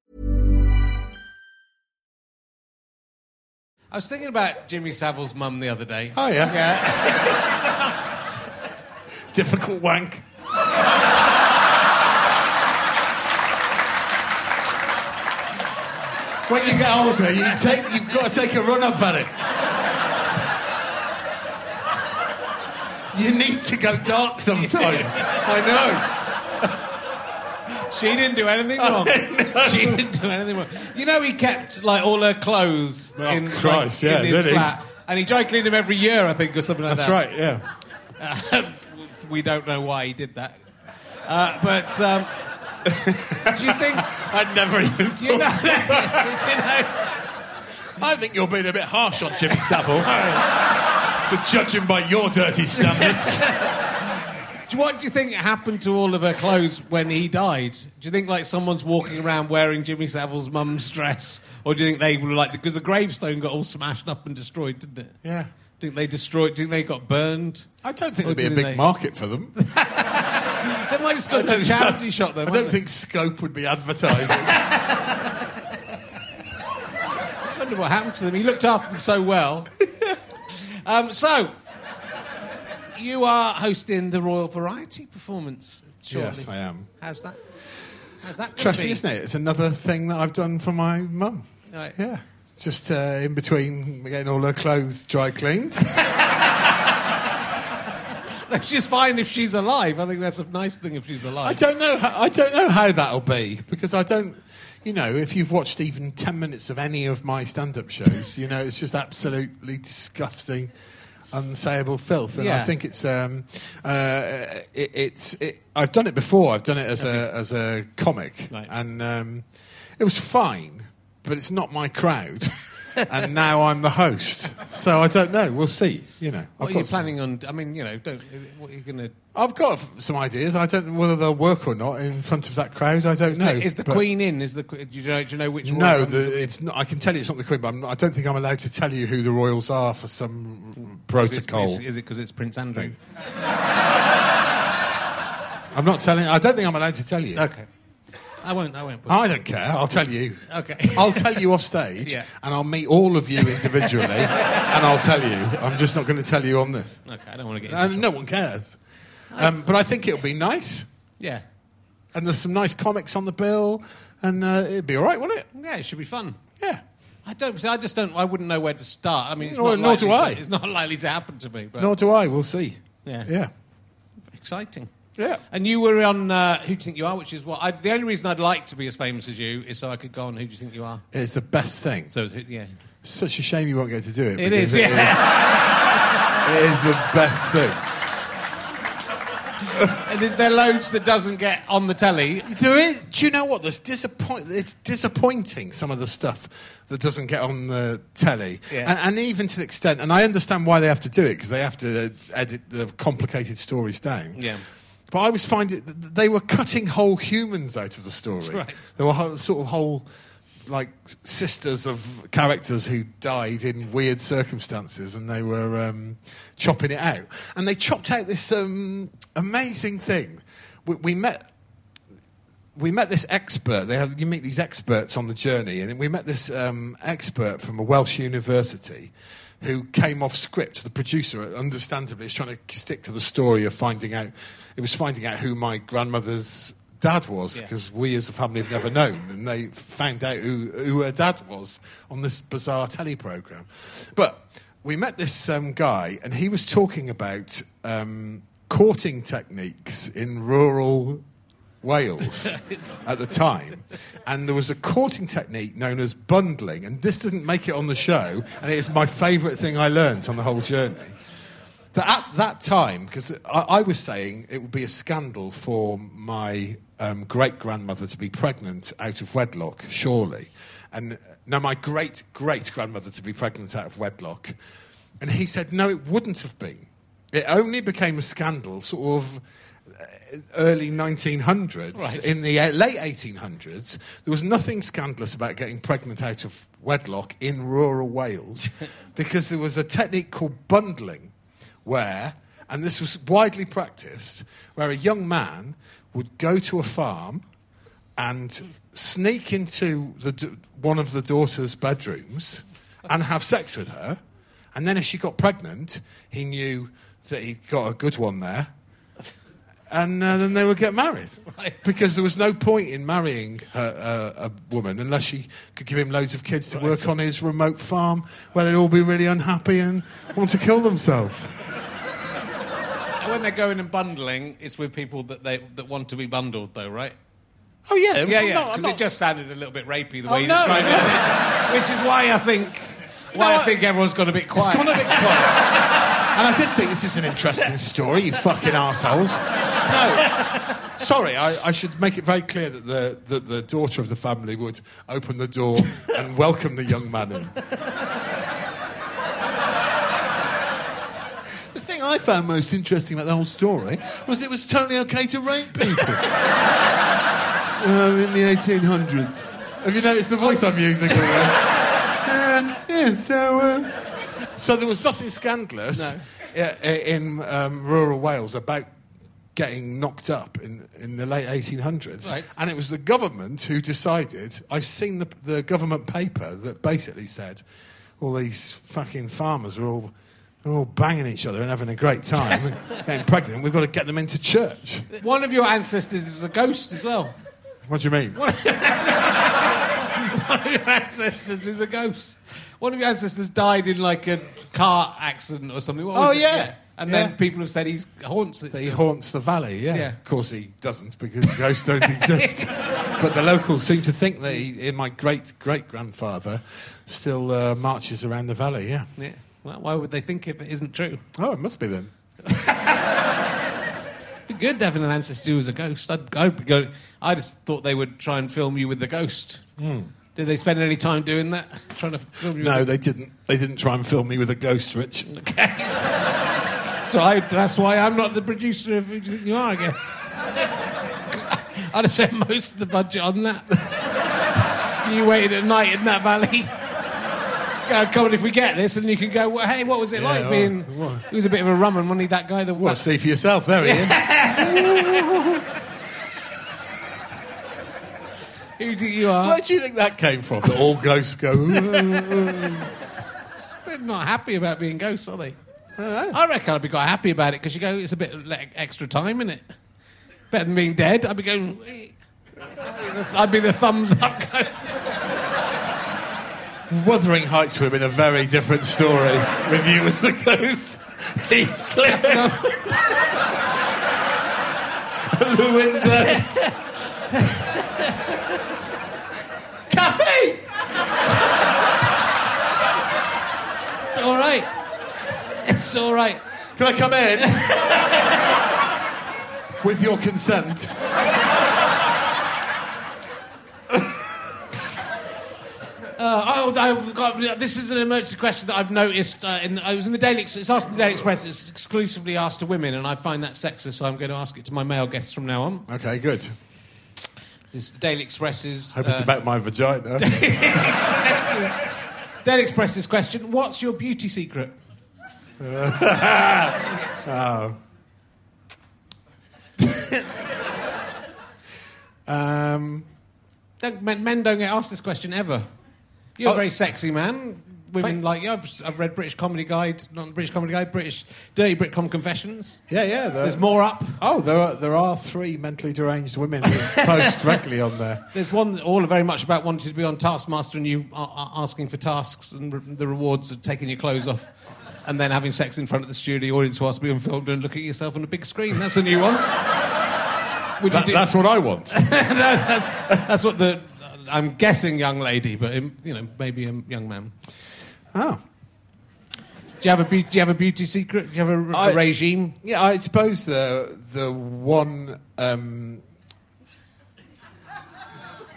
I was thinking about Jimmy Savile's mum the other day. Oh, yeah. Yeah. Difficult wank. when you get older, you take, you've got to take a run up at it. You need to go dark sometimes. I She didn't do anything wrong. She didn't do anything wrong. You know, he kept like all her clothes Oh, in, Christ, like, yeah, in his did he? flat, and he dry cleaned them every year, I think, or something like That's that. right, yeah. we don't know why he did that, uh, but um, do you think? I'd never even Do you know? thought. do you know? I think you're being a bit harsh on Jimmy Savile. to judge him by your dirty standards. What do you think happened to all of her clothes when he died? Do you think like someone's walking around wearing Jimmy Savile's mum's dress, or do you think they were like because the gravestone got all smashed up and destroyed, didn't it? yeah. Do you think they destroyed? Do you think they got burned? I don't think Or there'd be a do big they- market for them. They might just go to a charity shop. Though, I don't think Scope would be advertising. I wonder what happened to them. He looked after them so well. Um, so, you are hosting the Royal Variety performance shortly. yes, I am. How's that? How's that? Interesting, be? isn't it? It's another thing that I've done for my mum. Right. Yeah. Just uh, in between getting all her clothes dry cleaned. She's fine if she's alive. I think that's a nice thing if she's alive. I don't know. How, I don't know how that'll be because I don't. You know, if you've watched even ten minutes of any of my stand-up shows, you know it's just absolutely disgusting, unsayable filth. And I think it's um, uh, it, it's. It, I've done it before. I've done it as a as a comic, Right. and um, it was fine, but it's not my crowd. and now I'm the host, so I don't know. We'll see. You know, What I've are you got some- planning on? I mean, you know, don't. What are you going to? I've got some ideas. I don't know whether they'll work or not in front of that crowd. I don't know. Is the but- Queen in? Is the do you know? Do you know which? No, the, it's not. I can tell you it's not the Queen, but I'm not, I don't think I'm allowed to tell you who the royals are for some Is protocol. Is, is it because it's Prince Andrew? I'm not telling. I don't think I'm allowed to tell you. Okay, I won't. I won't. I don't care. I'll tell you. Okay. I'll tell you off stage, Yeah. and I'll meet all of you individually, and I'll tell you. I'm just not going to tell you on this, okay, I don't want to get. And no one cares. Um, but I think it'll be nice, yeah, and there's some nice comics on the bill, and uh, it'd be all right, won't it? yeah, it should be fun. Yeah. I don't. See, I just don't. I wouldn't know where to start. I mean, it's Nor- not nor do I. To, it's not likely to happen to me. But Nor do I. We'll see. Yeah. Yeah. exciting. Yeah. And you were on uh, Who Do You Think You Are, which is what I, the only reason I'd like to be as famous as you is so I could go on Who Do You Think You Are. It's the best thing. So who- yeah, Such a shame you won't get to do it. it is. Yeah. It is the best thing. and is there loads that doesn't get on the telly? There is. Do you know what? There's disappoint. It's disappointing some of the stuff that doesn't get on the telly, Yeah. and, and even to the extent. And I understand why they have to do it because they have to edit the complicated stories down. Yeah. But I was finding they were cutting whole humans out of the story. Right. There were whole, sort of whole like sisters of characters who died in weird circumstances, and they were um, chopping it out. And they chopped out this um, amazing thing. We, we met. We met this expert. They have, you meet these experts on the journey, and we met this um, expert from a Welsh university who came off script. The producer, understandably, is trying to stick to the story of finding out. It was finding out who my grandmother's dad was Yeah. because we as a family have never known, and they found out who, who her dad was on this bizarre telly program. But we met this um, guy, and he was talking about um, courting techniques in rural Wales at the time. And there was a courting technique known as bundling, and this didn't make it on the show, and it is my favourite thing I learnt on the whole journey. That at that time, because I, I was saying it would be a scandal for my um, great grandmother to be pregnant out of wedlock, surely. And now my great great grandmother to be pregnant out of wedlock. And he said, no, it wouldn't have been. It only became a scandal sort of uh, early 1900s. Right. In the uh, late 1800s, there was nothing scandalous about getting pregnant out of wedlock in rural Wales because there was a technique called bundling where, and this was widely practiced, where a young man would go to a farm and sneak into the, one of the daughter's bedrooms and have sex with her. And then if she got pregnant, he knew that he'd got a good one there. And uh, then they would get married. Right. Because there was no point in marrying her, uh, a woman unless she could give him loads of kids to work on his remote farm where they'd all be really unhappy and want to kill themselves. When they're going and bundling, it's with people that they that want to be bundled, though, right? Oh, yeah. Yeah, yeah. Because not- it just sounded a little bit rapey the Oh, way you no, described no. it, which, which is why I think why No, I think everyone's got a bit quiet. It's gone a bit quiet. and I did think this is an interesting story, you fucking assholes. No. Sorry, I, I should make it very clear that the, that the daughter of the family would open the door and welcome the young man in. The thing I found most interesting about the whole story was it was totally okay to rape people. um, in the 1800s. Have you noticed the voice I'm using? Uh, yeah, so, uh, so there was nothing scandalous i- i- in um, rural Wales about getting knocked up in, in the late 1800s. Right. And it was the government who decided. I've seen the, the government paper that basically said all these fucking farmers are all. They're all banging each other and having a great time, getting pregnant. We've got to get them into church. One of your ancestors is a ghost as well. What do you mean? One of your ancestors is a ghost. One of your ancestors died in like a car accident or something. What was Oh, it? yeah. And Yeah. then people have said he haunts it. That he still. haunts the valley, yeah. Yeah. Of course he doesn't because ghosts don't exist. but the locals seem to think that he, my great great grandfather still uh, marches around the valley, yeah. Yeah. Well, why would they think if it isn't true? Oh, it must be then. It'd be good having an ancestor who was a ghost. I'd, I'd be go. I just thought they would try and film you with the ghost. Hmm. Did they spend any time doing that? Trying to film you? No, they didn't. They didn't try and film me with a ghost, Rich. the... so I, that's why I'm not the producer of who you think you are. I guess. I'd have spent most of the budget on that. you waited at night in that valley. Come on, if we get this, and you can go. Well, hey, what was it Yeah, like well, being? what? He was a bit of a rumman, wasn't he? That guy. The Well, see for yourself. There he is. who do you are? Where do you think that came from? That all ghosts go. They're not happy about being ghosts, are they? I reckon I'd be quite happy about it because you go, it's a bit like, extra time in it. Better than being dead. I'd be going. I'd be the thumbs up ghost. Wuthering Heights would have been a very different story with you as the ghost. Heathcliff. Luinda. Cathy! It's all right. It's all right. Can I come in? With your consent. Uh, oh, got, this is an emergency question that I've noticed. Uh, in, I was in the Daily. It's asked in the Daily Express. It's exclusively asked to women, and I find that sexist. So I'm going to ask it to my male guests from now on. Okay, good. This is the Daily Express's. Hope it's uh, about my vagina. Express's- Daily Express's question: What's your beauty secret? oh. um, Men, men don't get asked this question ever. You're Oh. a very sexy man. women Thank- like you. I've, I've read British Comedy Guide, not the British Comedy Guide, British Dirty Britcom Confessions. Yeah, yeah. There's more up. Oh, there are there are three mentally deranged women who post regularly on there. There's one that all are very much about wanting to be on Taskmaster and you are, are asking for tasks and re- the rewards of taking your clothes off and then having sex in front of the studio audience whilst being filmed and looking at yourself on a big screen. That's a new one. Would That- do- that's what I want. no, that's, that's what the. I'm guessing young lady, but um, you know maybe a young man. oh. Do you have a be- do you have a beauty secret? Do you have a, regime? Yeah, I suppose the the one um,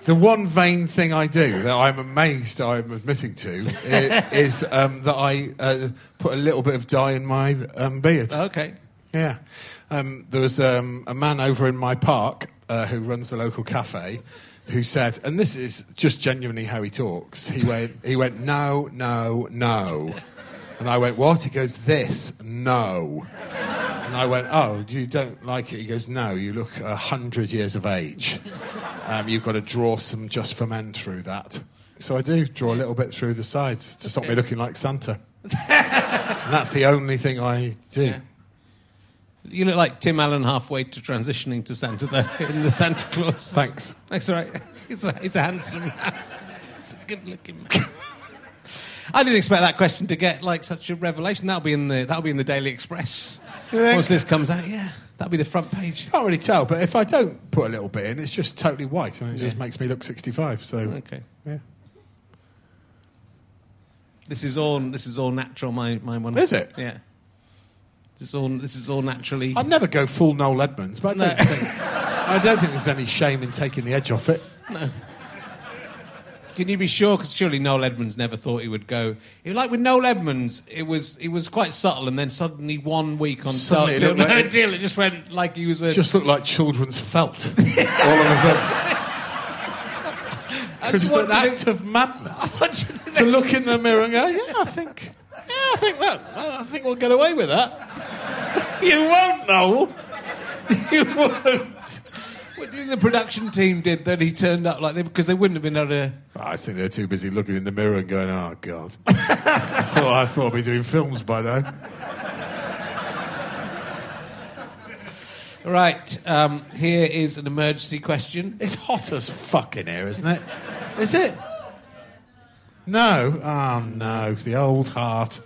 the one vain thing I do that I'm amazed I'm admitting to is um, that I uh, put a little bit of dye in my um, beard. Okay. Yeah. Um, there was um, a man over in my park uh, who runs the local cafe who said, and this is just genuinely how he talks. He went, he went, no, no, no. And I went, what? He goes, this, no. And I went, oh, you don't like it? He goes, no, you look a hundred years of age. Um, you've got to draw some just for men through that. So I do draw a little bit through the sides to stop me looking like Santa. and that's the only thing I do. Yeah. You look like Tim Allen halfway to transitioning to Santa there in the Santa Claus. Thanks. That's all right. He's a, a handsome man. He's a good looking man. I didn't expect that question to get like such a revelation. That'll be in the that'll be in the Daily Express. Once this comes out, yeah, that'll be the front page. Can't really tell, but if I don't put a little bit in, it's just totally white, and it just makes me look 65. So, Okay. yeah. This is all this is all natural. My my one. Is it? Yeah. This is all this is all naturally. I'd never go full Noel Edmonds, but I don't No. think I don't think there's any shame in taking the edge off it. No. Can you be sure? Because surely Noel Edmonds never thought he would go. It, like with Noel Edmonds, it was it was quite subtle, and then suddenly one week on Suddenly Dark it Deal, no like- deal, it just went like he was a. Just looked like children's felt all of a sudden. Because it's an act think- of madness to look in the mirror and go, "Yeah, I think, yeah, I think that, I think we'll get away with that." you won't, Noel. You won't. What do you think the production team did that he turned up like they because they wouldn't have been able to. I think they're too busy looking in the mirror and going, "Oh God." I thought I thought I'd be doing films by now. Right, um, here is an emergency question. It's hot as fuck in here, isn't it? Is it? No. Oh no, the old heart.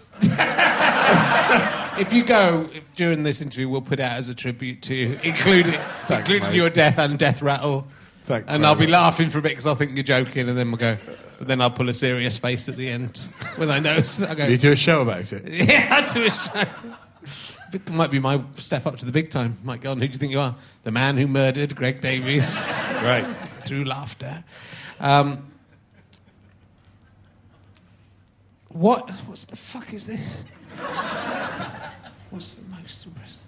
If you go if, during this interview, we'll put out as a tribute to you, including Thanks, including mate. your death and death rattle. Thanks and I'll be much. laughing for a bit because I'll think you're joking, and then we'll go. But then I'll pull a serious face at the end when I know. I go, You do a show about it. Yeah, I do a show. It might be my step up to the big time. Might go on. Who do you think you are? The man who murdered Greg Davies. Right. Through laughter. Um, what? What's the fuck is this? What's the most impressive?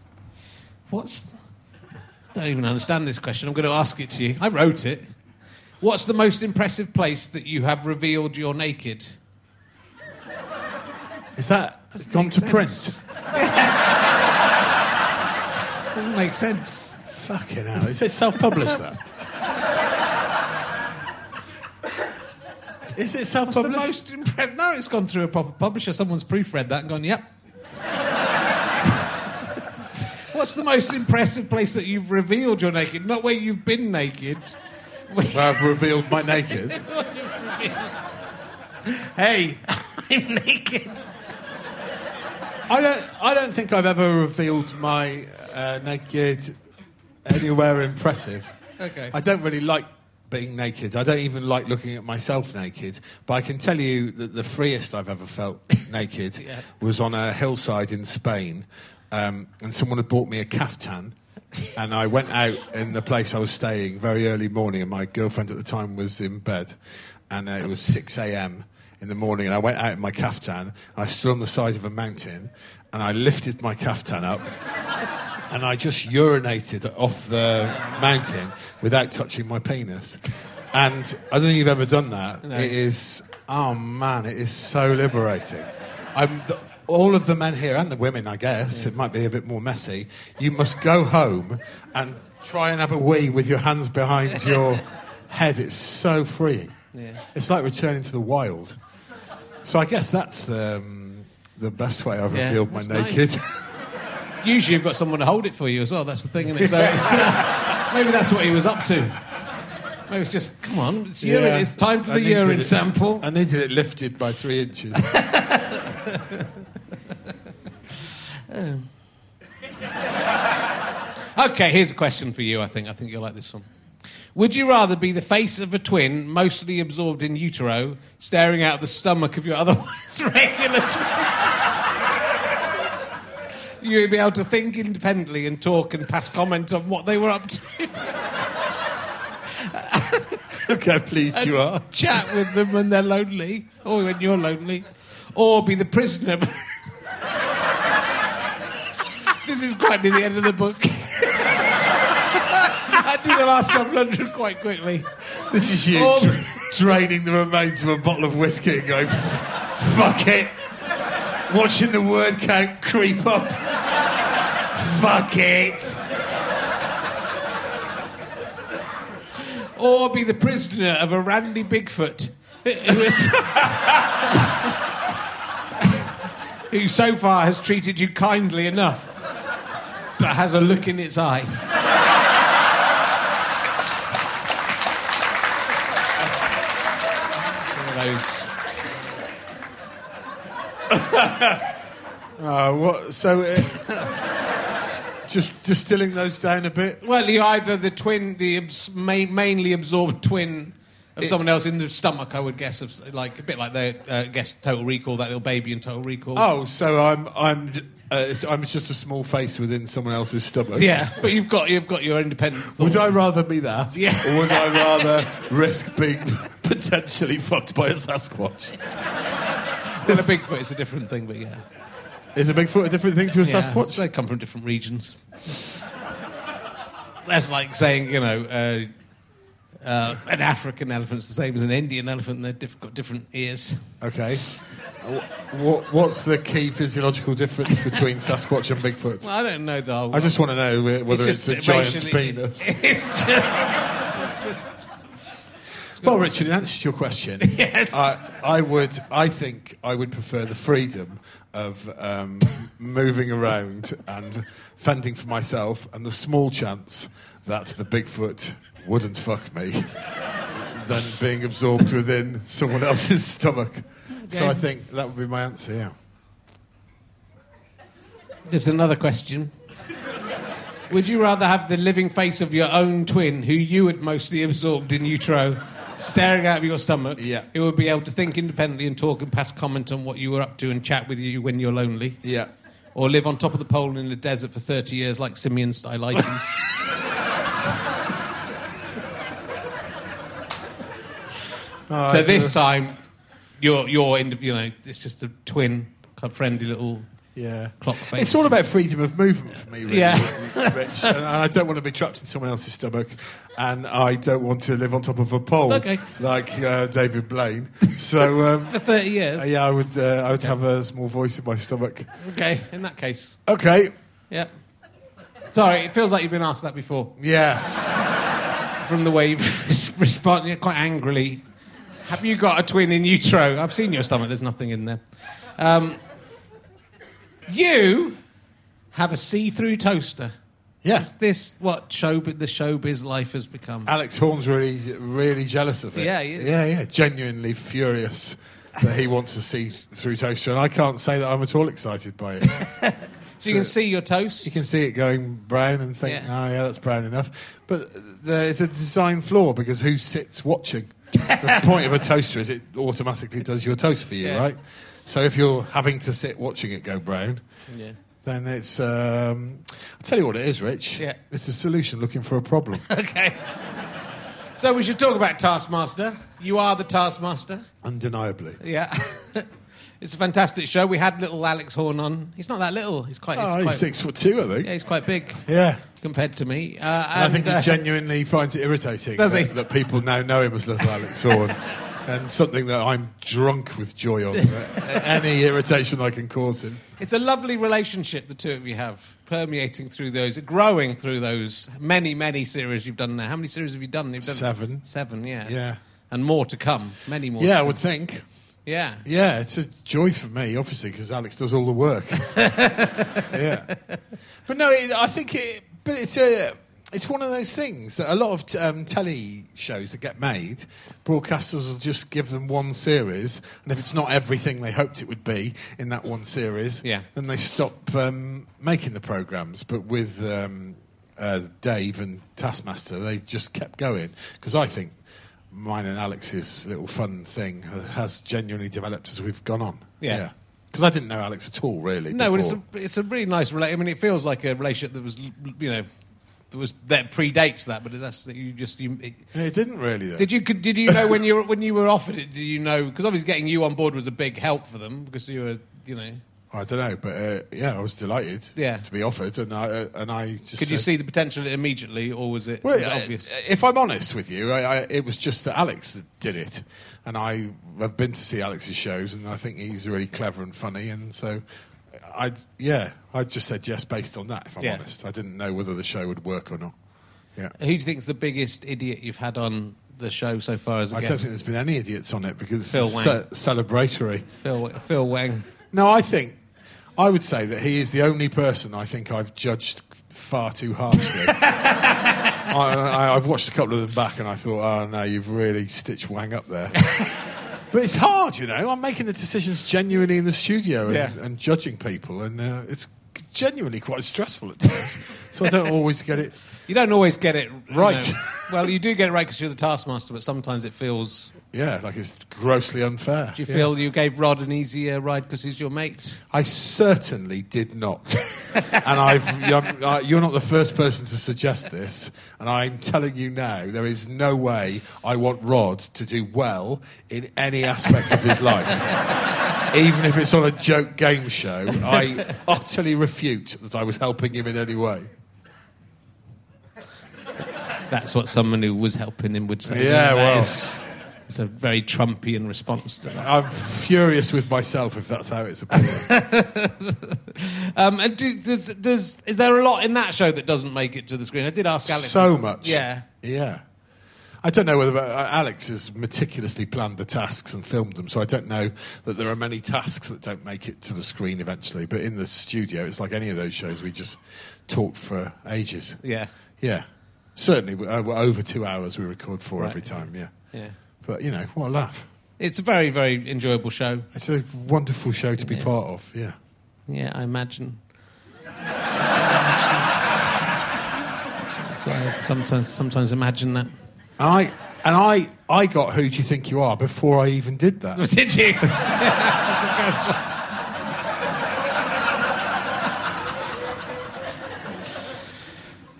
What's? The, I don't even understand this question. I'm going to ask it to you. I wrote it. What's the most impressive place that you have revealed you're naked? Is that gone to sense. print? Doesn't make sense. Fucking hell. Is it self-published that? Is it What's self-published? the most impressive? No, it's gone through a proper publisher. Someone's proofread that and gone, yep. What's the most impressive place that you've revealed you're naked? Not where you've been naked. Where I've revealed my naked. hey, I'm naked. I don't. I don't think I've ever revealed my uh, naked anywhere impressive. Okay. I don't really like being naked. I don't even like looking at myself naked. But I can tell you that the freest I've ever felt naked Yeah. was on a hillside in Spain, um, and someone had bought me a caftan. and I went out in the place I was staying very early morning, and my girlfriend at the time was in bed, and uh, it was 6 a.m. in the morning, and I went out in my caftan, and I stood on the side of a mountain, and I lifted my caftan up, and I just urinated off the mountain without touching my penis. And I don't think you've ever done that. It is, oh man, it is so liberating. I'm the, all of the men here and the women, I guess, it might be a bit more messy. You must go home and try and have a wee with your hands behind your head. It's so freeing. Yeah. It's like returning to the wild. So I guess that's um, the best way I've Yeah, revealed my naked. nice. Usually you've got someone to hold it for you as well. That's the thing, isn't it? So it's, uh, maybe that's what he was up to. Maybe it's just, come on, it's urine. Yeah. It's time for the urine it- sample. I needed it lifted by three inches. Okay, here's a question for you. I think. I think you'll like this one. Would you rather be the face of a twin, mostly absorbed in utero, staring out the stomach of your otherwise regular twin? You'd be able to think independently and talk and pass comment on what they were up to. Look how pleased you are. Chat with them when they're lonely, or when you're lonely, or be the prisoner. this is quite near the end of the book. I do the last couple hundred quite quickly. This is you Oh. dra- draining the remains of a bottle of whiskey and going, "F- fuck it. Watching the word count creep up. Fuck it. Or be the prisoner of a Randy Bigfoot who, is, who so far has treated you kindly enough, but has a look in its eye. Of those. Uh, what, so, uh, just distilling those down a bit. Well, you're either the twin, the abs- main, mainly absorbed twin of someone else in the stomach, I would guess, of like a bit like the uh, guess Total Recall, that little baby in Total Recall. Oh, so I'm I'm uh, I'm just a small face within someone else's stomach. Yeah, but you've got you've got your independent. Would. I rather be that? Yeah. Or would I rather risk being potentially fucked by a Sasquatch? Well, a Bigfoot is a different thing, but yeah. Is a Bigfoot a different thing to a Yeah, Sasquatch? They come from different regions. That's like saying, you know, uh, uh, an African elephant's the same as an Indian elephant. and They've diff- got different ears. Okay. What, what's the key physiological difference between Sasquatch and Bigfoot? Well, I don't know the whole. I just want to know whether it's, just a giant penis. It's just. Well, Richard, in answer to your question, Yes. I, I would. I think I would prefer the freedom of um, moving around and fending for myself, and the small chance that the Bigfoot wouldn't fuck me, than being absorbed within someone else's stomach. So I think that would be my answer. Yeah. There's another question. Would you rather have the living face of your own twin, who you had mostly absorbed in utero, staring out of your stomach? Yeah. Who would be able to think independently and talk and pass comment on what you were up to and chat with you when you're lonely? Yeah. Or live on top of the pole in the desert for 30 years like Simeon Stylites? so this time, you're, you're in, you know, it's just a twin, kind of friendly little Yeah. clock face. It's all about freedom of movement for me, really, Yeah. Rich. And I don't want to be trapped in someone else's stomach, and I don't want to live on top of a pole Okay. like uh, David Blaine. So, um, For 30 years? uh, yeah, I would. Uh, I would have a small voice in my stomach. Okay, in that case. Okay. Yeah. Sorry, it feels like you've been asked that before. Yeah. From the way you've res- quite angrily. Have you got a twin in utero? I've seen your stomach, there's nothing in there. Um, you have a see through toaster. Yeah. Is this what showbiz, the showbiz life has become? Alex Horne's really, really jealous of it. Yeah, he is. Yeah, yeah. Genuinely furious that he wants to see through toaster, and I can't say that I'm at all excited by it. so you can see your toast? You can see it going brown and think, Yeah. oh, yeah, that's brown enough. But there's a design flaw because who sits watching? the point of a toaster is it automatically does your toast for you, Yeah. right? So if you're having to sit watching it go brown, Yeah. then it's. Um, I'll tell you what it is, Rich. Yeah. It's a solution looking for a problem. Okay. So we should talk about Taskmaster. You are the Taskmaster. Undeniably. Yeah. it's a fantastic show. We had little Alex Horne on. He's not that little. He's quite. Oh, he's quite six foot two, I think. Yeah, he's quite big Yeah. compared to me. Uh, And I think and, uh, he genuinely finds it irritating Does that, he? that people now know him as Little Alex Horne. and something that I'm drunk with joy on. Any irritation I can cause him. It's a lovely relationship the two of you have, permeating through those, growing through those many, many series you've done now. How many series have you done? You've done Seven. Seven, yeah. Yeah. And more to come. Many more. Yeah, I would think. Yeah. Yeah, it's a joy for me, obviously, because Alex does all the work. yeah, but no, it, I think it. But it's a. It's one of those things that a lot of t- um, telly shows that get made, broadcasters will just give them one series, and if it's not everything they hoped it would be in that one series, Yeah. then they stop um, making the programs. But with um, uh, Dave and Taskmaster, they just kept going because I think mine and Alex's little fun thing has genuinely developed as we've gone on. Yeah. Because I didn't know Alex at all, really. No, but it's a, it's a really nice relationship. I mean, it feels like a relationship that was, you know, was that predates that, but that's that you just you. It, it didn't really. Though. did you did you know when you were when you were offered it? Did you know because obviously getting you on board was a big help for them because you were you know. I don't know, but uh, yeah, I was delighted Yeah. to be offered, and I uh, and I just Could you see the potential immediately, or was it, Well, was it uh, obvious? if I'm honest with you, I, I, it was just that Alex did it, and I have been to see Alex's shows, and I think he's really clever and funny, and so I yeah, I just said yes based on that. If I'm Yeah. honest, I didn't know whether the show would work or not. Yeah. Who do you think's the biggest idiot you've had on the show so far as a I guest? don't think there's been any idiots on it because Phil it's Wang. ce- celebratory. Phil Phil Wang. No, I think I would say that he is the only person I think I've judged far too harshly. I, I, I've watched a couple of them back, and I thought, oh no, you've really stitched Wang up there. but it's hard, you know. I'm making the decisions genuinely in the studio and, Yeah. and judging people, and uh, it's genuinely quite stressful at times. so I don't always get it. You don't always get it you Right. know. well, you do get it right because you're the taskmaster, but sometimes it feels. Yeah, like it's grossly unfair. Do you Yeah. feel you gave Rod an easier ride because he's your mate? I certainly did not. and I've, you're, uh, you're not the first person to suggest this. And I'm telling you now, there is no way I want Rod to do well in any aspect of his life. Even if it's on a joke game show, I utterly refute that I was helping him in any way. That's what someone who was helping him would say. Yeah, well. is- it's a very Trumpian response to that. I'm furious with myself if that's how it's appeared. Um, and do, does, does, is there a lot in that show that doesn't make it to the screen? I did ask Alex. so much. Yeah. Yeah. I don't know whether uh, Alex has meticulously planned the tasks and filmed them, so I don't know that there are many tasks that don't make it to the screen eventually. But in the studio, it's like any of those shows, we just talk for ages. Yeah. Yeah. Certainly, uh, we're over two hours we record for Right. every time, yeah. Yeah. But, you know, what a laugh. It's a very, very enjoyable show. It's a wonderful show to be Yeah. part of, yeah. Yeah, I imagine. That's why I sometimes, sometimes imagine that. And I, and I, I got Who Do You Think You Are before I even did that. Did you? That's a good one.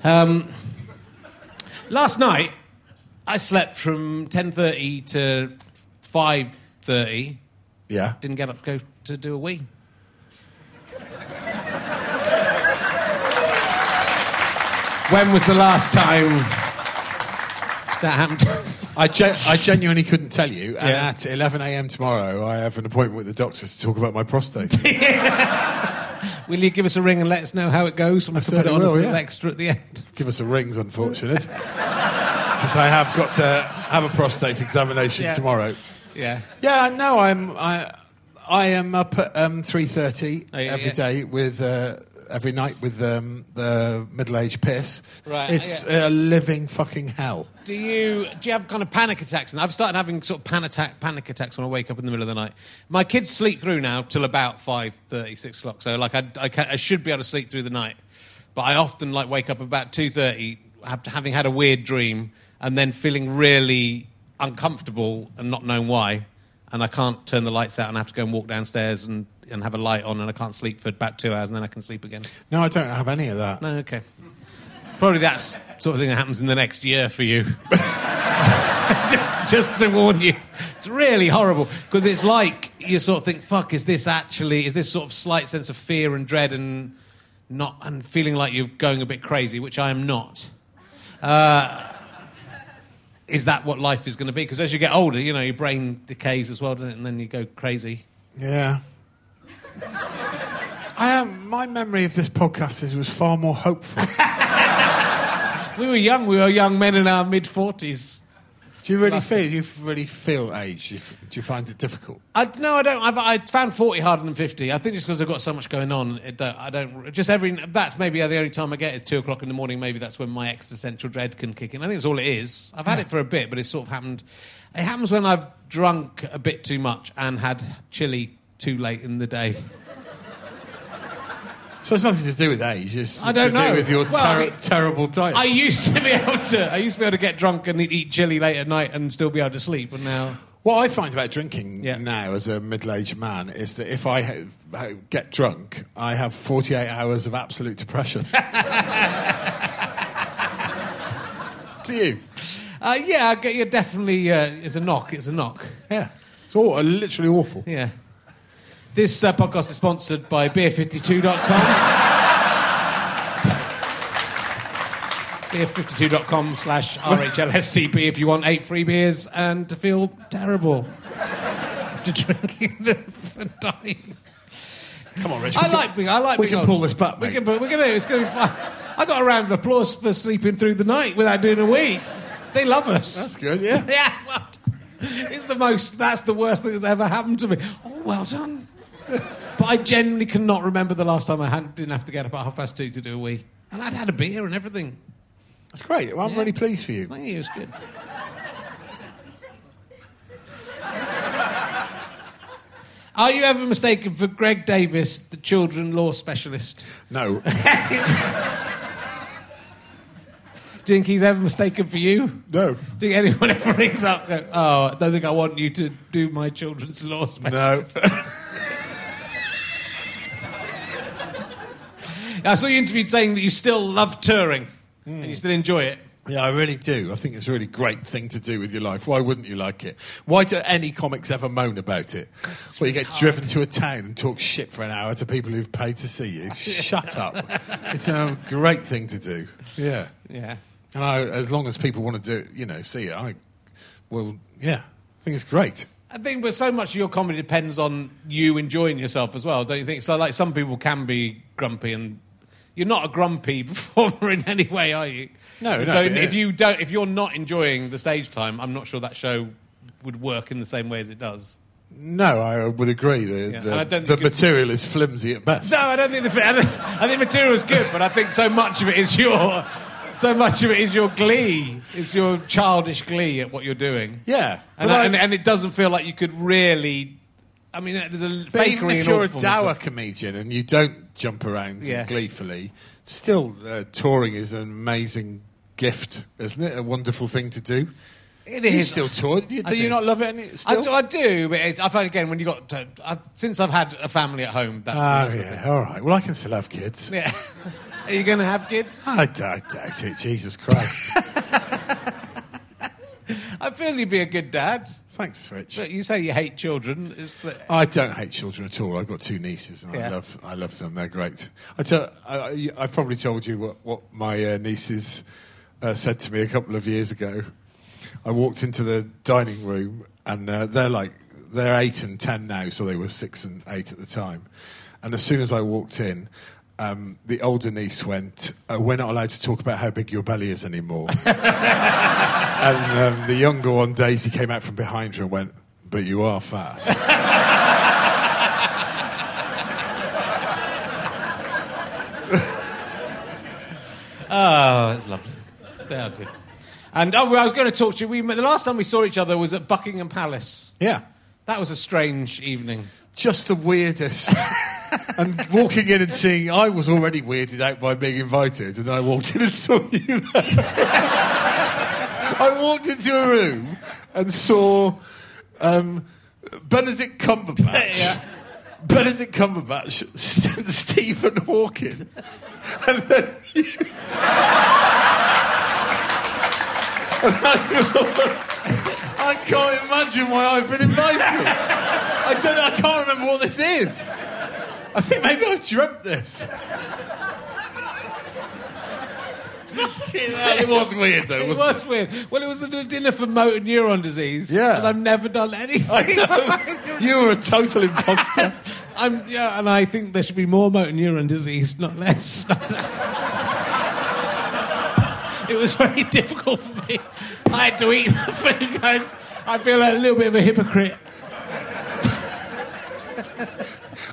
Um, last night, I slept from ten thirty to five thirty. Yeah. Didn't get up to go to do a wee. When was the last time that happened? I, gen- I genuinely couldn't tell you. And Yeah. at 11 a.m. tomorrow, I have an appointment with the doctor to talk about my prostate. Will you give us a ring and let us know how it goes? And we I can put it on will, little yeah. extra at the end. Give us a ring's unfortunate. Because I have got to have a prostate examination Yeah. tomorrow. Yeah. Yeah, I know. I'm. I, I am up at um, three thirty Oh, yeah, every yeah. day with uh, every night with um, the middle-aged piss. Right, It's yeah. a living fucking hell. Do you do you have kind of panic attacks? And I've started having sort of panic attack panic attacks when I wake up in the middle of the night. My kids sleep through now till about five thirty, six o'clock. So like I I, I should be able to sleep through the night, but I often like wake up about two thirty after having had a weird dream and then feeling really uncomfortable and not knowing why. And I can't turn the lights out and I have to go and walk downstairs and, and have a light on and I can't sleep for about two hours and then I can sleep again. No, I don't have any of that. No, okay. Probably that's sort of thing that happens in the next year for you. just, just to warn you, it's really horrible because it's like you sort of think, "Fuck, is this actually? Is this sort of slight sense of fear and dread and not and feeling like you're going a bit crazy, which I am not." Uh, is that what life is going to be? Because as you get older, you know, your brain decays as well, doesn't it? And then you go crazy. Yeah. I am. My memory of this podcast is was far more hopeful. We were young. We were young men in our mid forties. Do you really Last- feel? You really feel age? Do you, do you find it difficult? I, no, I don't. I've, I found forty harder than fifty. I think just because I've got so much going on, it don't, I don't. Just every. That's maybe the only time I get is two o'clock in the morning. Maybe that's when my existential dread can kick in. I think it's all it is. I've had it for a bit, but it's sort of happened. It happens when I've drunk a bit too much and had chili too late in the day. So it's nothing to do with age. It's I don't to know. do with your Well, I mean- terrible diet. I used to be able to. I used to be able to get drunk and eat, chili late at night and still be able to sleep. And now, What I find about drinking Yeah. now as a middle-aged man is that if I ha- ha- get drunk, I have 48 hours of absolute depression. Do you? uh, yeah, I get you. Definitely, uh, it's a knock. It's a knock. Yeah. It's all, literally awful. Yeah. This uh, podcast is sponsored by beer52.com. beer52.com slash RHLSTP if you want eight free beers and to feel terrible after drinking them and dying. Come on, Rich. I like being. I like we being can on- pull this back, We mate. can. We're gonna. It's gonna be fun. I got a round of applause for sleeping through the night without doing a wee. They love us. That's good, yeah. Yeah, what? It's the most. That's the worst thing that's ever happened to me. Oh, well done. But I genuinely cannot remember the last time I hadn't, didn't have to get up at half past two to do a wee, and I'd had a beer and everything. That's great. Well, I'm Yeah. really pleased for you. Thank you. It was good. Are you ever mistaken for Greg Davies, the children law specialist? No. Do you think he's ever mistaken for you? No. Do you think anyone ever rings up? goes, Oh, I don't think I want you to do my children's law specialist. No. I saw you interviewed saying that you still love touring and you still enjoy it. Yeah, I really do. I think it's a really great thing to do with your life. Why wouldn't you like it? Why do any comics ever moan about it? Well, you get driven to a town and talk shit for an hour to people who've paid to see you. Shut up. It's a great thing to do. Yeah. Yeah. And I, as long as people want to do you know, see it, I, well, yeah, I think it's great. I think, but so much of your comedy depends on you enjoying yourself as well, don't you think? So, like, some people can be grumpy, and you're not a grumpy performer in any way, are you? No, So, if you don't, if you're not enjoying the stage time, I'm not sure that show would work in the same way as it does. No, I would agree. The, Yeah, the, and I don't the material is flimsy at best. No, I don't think the I, don't, I think material is good, but I think so much of it is your, so much of it is your glee, it's your childish glee at what you're doing. Yeah. and, I, I- and, and it doesn't feel like you could really. I mean, there's a But even if in you're a dour comedian and you don't jump around Yeah. gleefully, still uh, touring is an amazing gift, isn't it? A wonderful thing to do. It is. You still tour. Do you, I do you not love it? Any, I still? do, I do, but it's, I find again when you got to, I've, since I've had a family at home. That's, the yeah. All right. Well, I can still have kids. Yeah. Are you going to have kids? I doubt it. Jesus Christ. I feel you'd be a good dad. Thanks, Rich. But you say you hate children. That, I don't hate children at all. I've got two nieces, and I love I love them. They're great. I tell, I, probably told you what, what my uh, nieces uh, said to me a couple of years ago. I walked into the dining room, and uh, they're like they're eight and ten now, so they were six and eight at the time. And as soon as I walked in, um, the older niece went, uh, "We're not allowed to talk about how big your belly is anymore." and um, the younger one, Daisy, came out from behind her and went, "But you are fat." oh, that's lovely. They are good. And oh, I was going to talk to you. We, the last time we saw each other was at Buckingham Palace. yeah. That was a strange evening. just the weirdest. and walking in and seeing, I was already weirded out by being invited, and then I walked in and saw you there. I walked into a room and saw um, Benedict Cumberbatch. Yeah. Benedict Cumberbatch, St- Stephen Hawking, and then you. And I I can't imagine why I've been invited. I don't. I can't remember what this is. I think maybe I've dreamt this. It was weird though, It was weird. Well, it was a dinner for motor neuron disease. Yeah. And I've never done anything. You were a total imposter. I'm, yeah, and I think there should be more motor neuron disease, not less. it was very difficult for me. I had to eat the food. I, I feel a little bit of a hypocrite.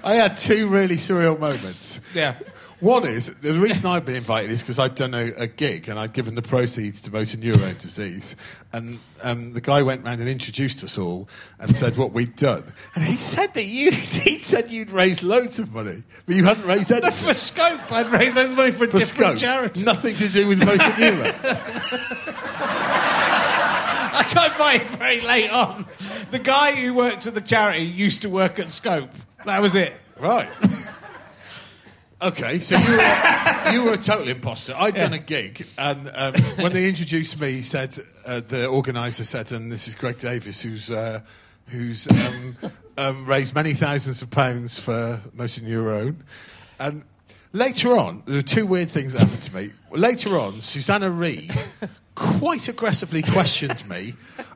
I had two really surreal moments. Yeah. One is the reason I've been invited is because I'd done a, a gig and I'd given the proceeds to motor neurone disease, and um, the guy went round and introduced us all and said what we'd done, and he said that you he said you'd raised loads of money, but you hadn't raised anything For Scope, I'd raise those money for a for different Scope. charity. Nothing to do with motor neurone. I got invited very late on. The guy who worked at the charity used to work at Scope. That was it. Right. Okay, so you were, you were a total imposter. I'd done a gig, and um, when they introduced me, he said uh, the organizer said, and this is Greg Davies, who's uh, who's um, um, raised many thousands of pounds for motor neurone, and later on, there were two weird things that happened to me. Later on, Susanna Reid quite aggressively questioned me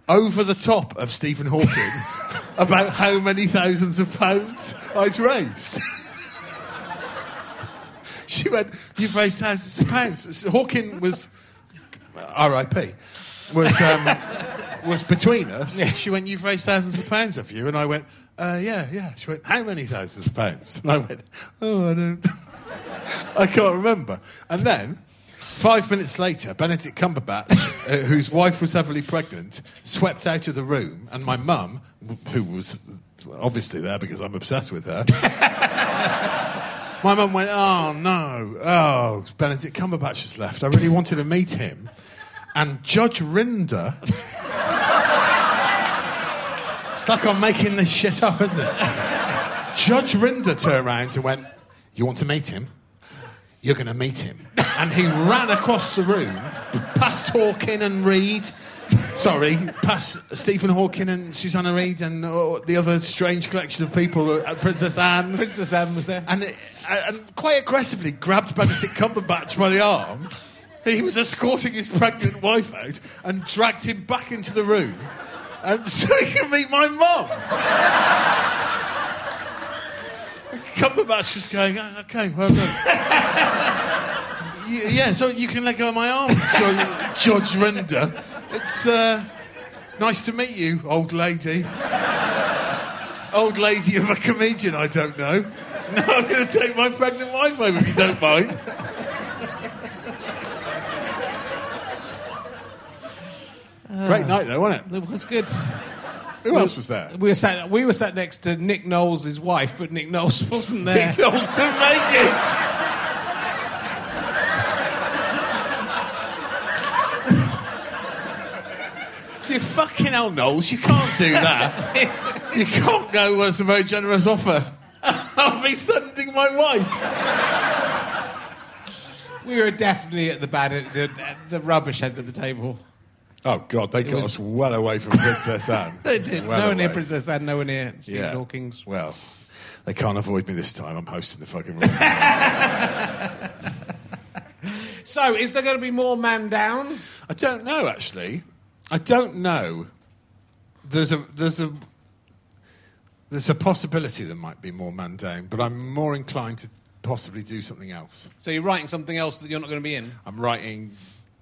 over the top of Stephen Hawking about how many thousands of pounds I'd raised. She went, "You've raised thousands of pounds." Hawking was R.I.P. was um, was between us. She went, "You've raised thousands of pounds, have you?" And I went, uh, "Yeah, yeah." She went, "How many thousands of pounds?" And I went, "Oh, I don't, I can't remember." And then. Five minutes later, Benedict Cumberbatch, uh, whose wife was heavily pregnant, swept out of the room, and my mum, who was obviously there because I'm obsessed with her, my mum went, Oh no, oh, Benedict Cumberbatch has left. I really wanted to meet him. And Judge Rinder. Stuck on making this shit up, isn't it? Judge Rinder turned around and went, You want to meet him? You're going to meet him. And he ran across the room, past Hawking and Reid. Sorry, past Stephen Hawking and Susanna Reid and uh, the other strange collection of people, uh, Princess Anne Princess Anne was there. and, and quite aggressively grabbed Benedict Cumberbatch by the arm. He was escorting his pregnant wife out and dragged him back into the room, and so he could meet my mum. Cumberbatch was going, "Oh, okay, well done. Yeah, so you can let go of my arm, Judge, Judge Rinder. It's uh, nice to meet you, old lady. Old lady of a comedian, I don't know. No, I'm going to take my pregnant wife home if you don't mind. Great night, though, wasn't it? It was good. Who else was there? We were sat. We were sat next to Nick Knowles' wife, but Nick Knowles wasn't there. Nick Knowles didn't make it. You fucking hell, Knowles, you can't do that. you can't go, well, it's a very generous offer. I'll be sending my wife. We were definitely at the bad, the, the rubbish end of the table. Oh, God, they got was- us well away from Princess Anne. They did. Well no one near. Princess Anne, no one near Stephen Yeah. Hawking's. Well, they can't avoid me this time. I'm hosting the fucking room. So, is there going to be more man down? I don't know, actually. I don't know. There's a there's a there's a possibility there might be more man down, but I'm more inclined to possibly do something else. So you're writing something else that you're not going to be in. I'm writing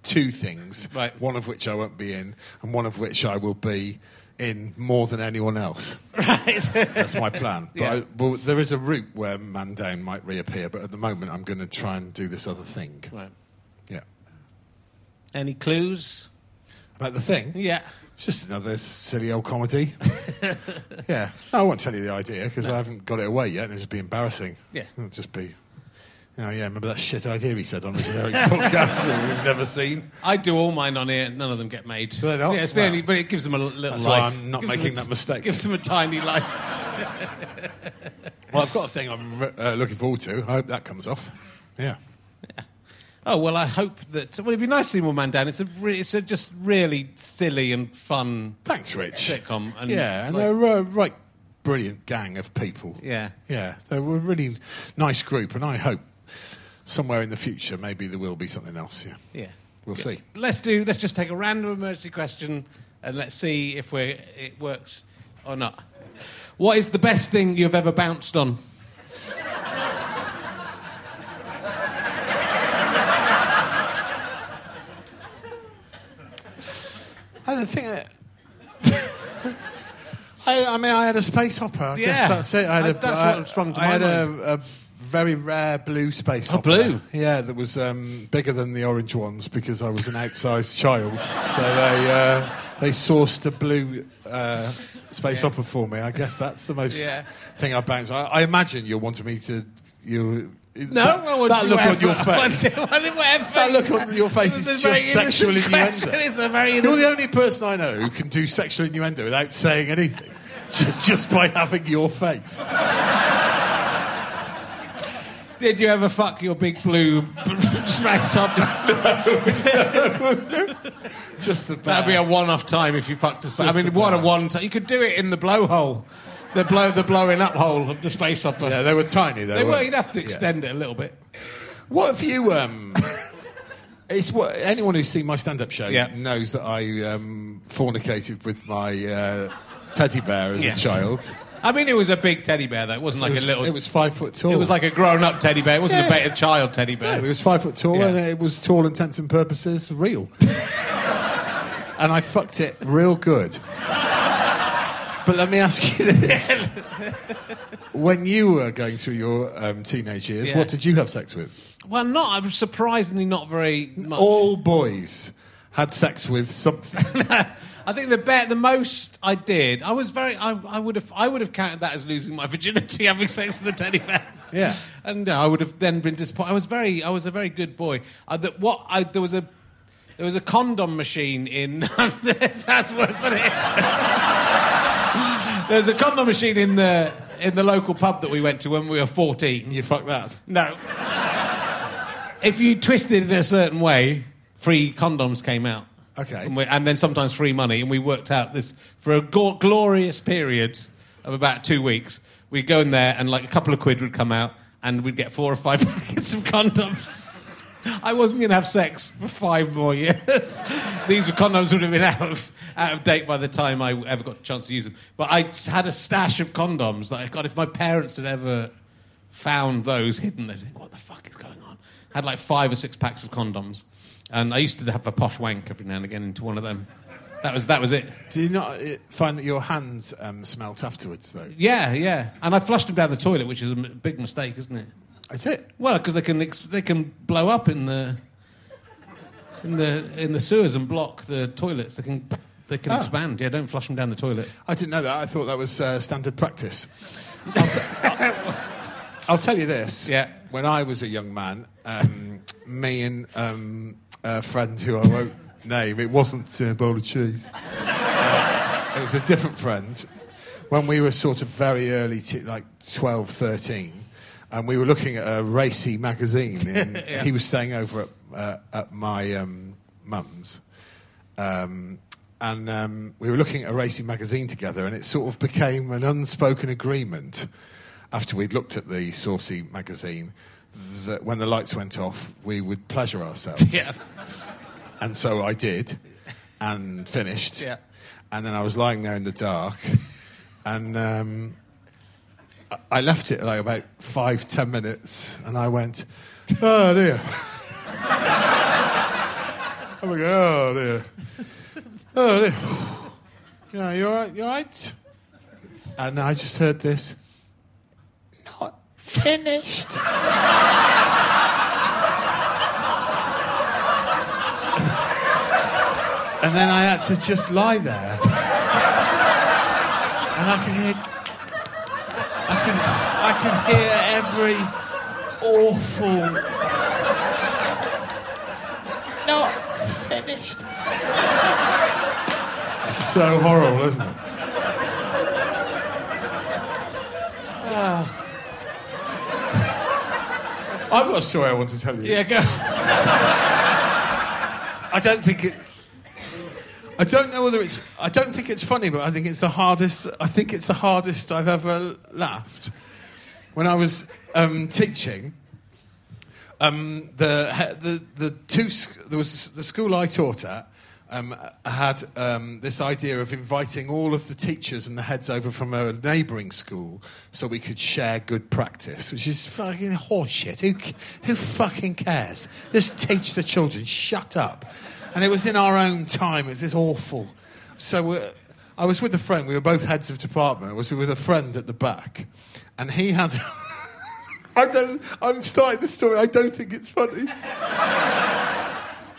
two things, Right. one of which I won't be in, and one of which I will be in more than anyone else. Right. That's my plan. But, Yeah. I, well, there is a route where man down might reappear, but at the moment I'm going to try and do this other thing. right. Yeah. Any clues? About the thing? Yeah. Just another silly old comedy. yeah. No, I won't tell you the idea because I haven't got it away yet and it'd just be embarrassing. Yeah. It'll just be, oh, yeah, remember that shit idea he said on Richard podcast that we've never seen? I do all mine on here. And none of them get made. Do they not? Yeah, it's the Wow. only, but it gives them a l- little That's why life. I'm not Gives them making a that mistake. Gives them a tiny life. Well, I've got a thing I'm uh, looking forward to. I hope that comes off. Yeah. Oh well, I hope that. Well, it'd be nice to see more man down. It's a, re- it's a just really silly and fun Thanks, Rich. sitcom. And yeah, and like- they're a right brilliant gang of people. Yeah. Yeah, they're a really nice group, and I hope somewhere in the future maybe there will be something else. Yeah. yeah. We'll see. Let's do. Let's just take a random emergency question and let's see if we it works or not. What is the best thing you've ever bounced on? I don't think. I, I, I mean, I had a space hopper. I Yeah. guess that's it. I had I- a, that's I- what sprung to I my had mind. A, a very rare blue space Oh, blue? Yeah, that was um, bigger than the orange ones because I was an outsized child. So they uh, they sourced a blue uh, space hopper for me. I guess that's the most Yeah. thing I bounced. I, I imagine you're wanting me to you. No, that, I that look on your I face. whatever. That look on your face is just sexual innuendo. It's a very You're the only person I know who can do sexual innuendo without saying anything, just, just by having your face. Did you ever fuck your big blue space hopper? Just about. That'd be a one-off time if you fucked a space. I mean, what a one time! You could do it in the blowhole, the blow, the blowing up hole of the space hopper. Yeah, they were tiny. Though, they were. You'd have to Yeah. extend it a little bit. What have you? Um, it's what anyone who's seen my stand-up show Yeah. knows that I um, fornicated with my uh, teddy bear as Yes. a child. I mean, it was a big teddy bear. though. It wasn't like it, was, a little. it was five foot tall. It was like a grown-up teddy bear. It wasn't Yeah. a, child teddy bear. it was five foot tall, Yeah. and it was, tall, all intents and purposes, real. and I fucked it real good. But let me ask you this: When you were going through your um, teenage years, Yeah. what did you have sex with? Well, not. I'm surprisingly not very much. All boys had sex with something. I think the be- the most I did, I was very. I, I would have. I would have counted that as losing my virginity, having sex with a teddy bear. Yeah. and uh, I would have then been disappointed. I was very. I was a very good boy. Uh, that what I there was a there was a condom machine in. That's worse than it. There's a condom machine in the in the local pub that we went to when we were 14. you fucked that. No. if you twisted it in a certain way, free condoms came out. Okay. And, we, and then sometimes free money. And we worked out this for a go- glorious period of about two weeks. We'd go in there and like a couple of quid would come out and we'd get four or five packets of condoms. I wasn't going to have sex for five more years. These condoms would have been out of, out of date by the time I ever got a chance to use them. But I had a stash of condoms that, God, if my parents had ever found those hidden. They'd think, what the fuck is going on? Had like five or six packs of condoms. And I used to have a posh wank every now and again into one of them. That was, that was it. Do you not uh, find that your hands um, smelt afterwards, though? Yeah, yeah. And I flushed them down the toilet, which is a big mistake, isn't it? That's it. Well, because they can, they can blow up in the, in, the, in the sewers and block the toilets. They can, they can Oh. expand. Yeah, don't flush them down the toilet. I didn't know that. I thought that was uh, standard practice. I'll, t- I'll, I'll tell you this. Yeah. When I was a young man, um, me and um, a friend who I won't name, it wasn't uh, bowl of cheese. Uh, it was a different friend. When we were sort of very early, t- like 12, 13, and we were looking at a racy magazine. In, He was staying over at, uh, at my um, mum's. Um, and um, we were looking at a racing magazine together, and it sort of became an unspoken agreement after we'd looked at the saucy magazine that when the lights went off, we would pleasure ourselves. Yeah. And so I did, and finished. Yeah. And then I was lying there in the dark, and um, I- left it like about five, ten minutes, and I went, oh dear. I'm like, oh dear. Oh dear. Yeah, you're all right? you're all right? And I just heard this. Finished. and then I had to just lie there. And I could hear. I can, I can hear every awful. Not finished. So horrible, isn't it? Ah. I've got a story I want to tell you. Yeah, go. I don't think it. I don't know whether it's. I don't think it's funny, but I think it's the hardest. I think it's the hardest I've ever laughed. When I was um, teaching, um, the, the the two there was the school I taught at um, had um, this idea of inviting all of the teachers and the heads over from a neighbouring school so we could share good practice, which is fucking horseshit. Who who fucking cares? Just teach the children. Shut up. And it was in our own time. It was this awful. So uh, I was with a friend. We were both heads of department. I was with a friend at the back, and he had. I don't. I'm starting the story. I don't think it's funny.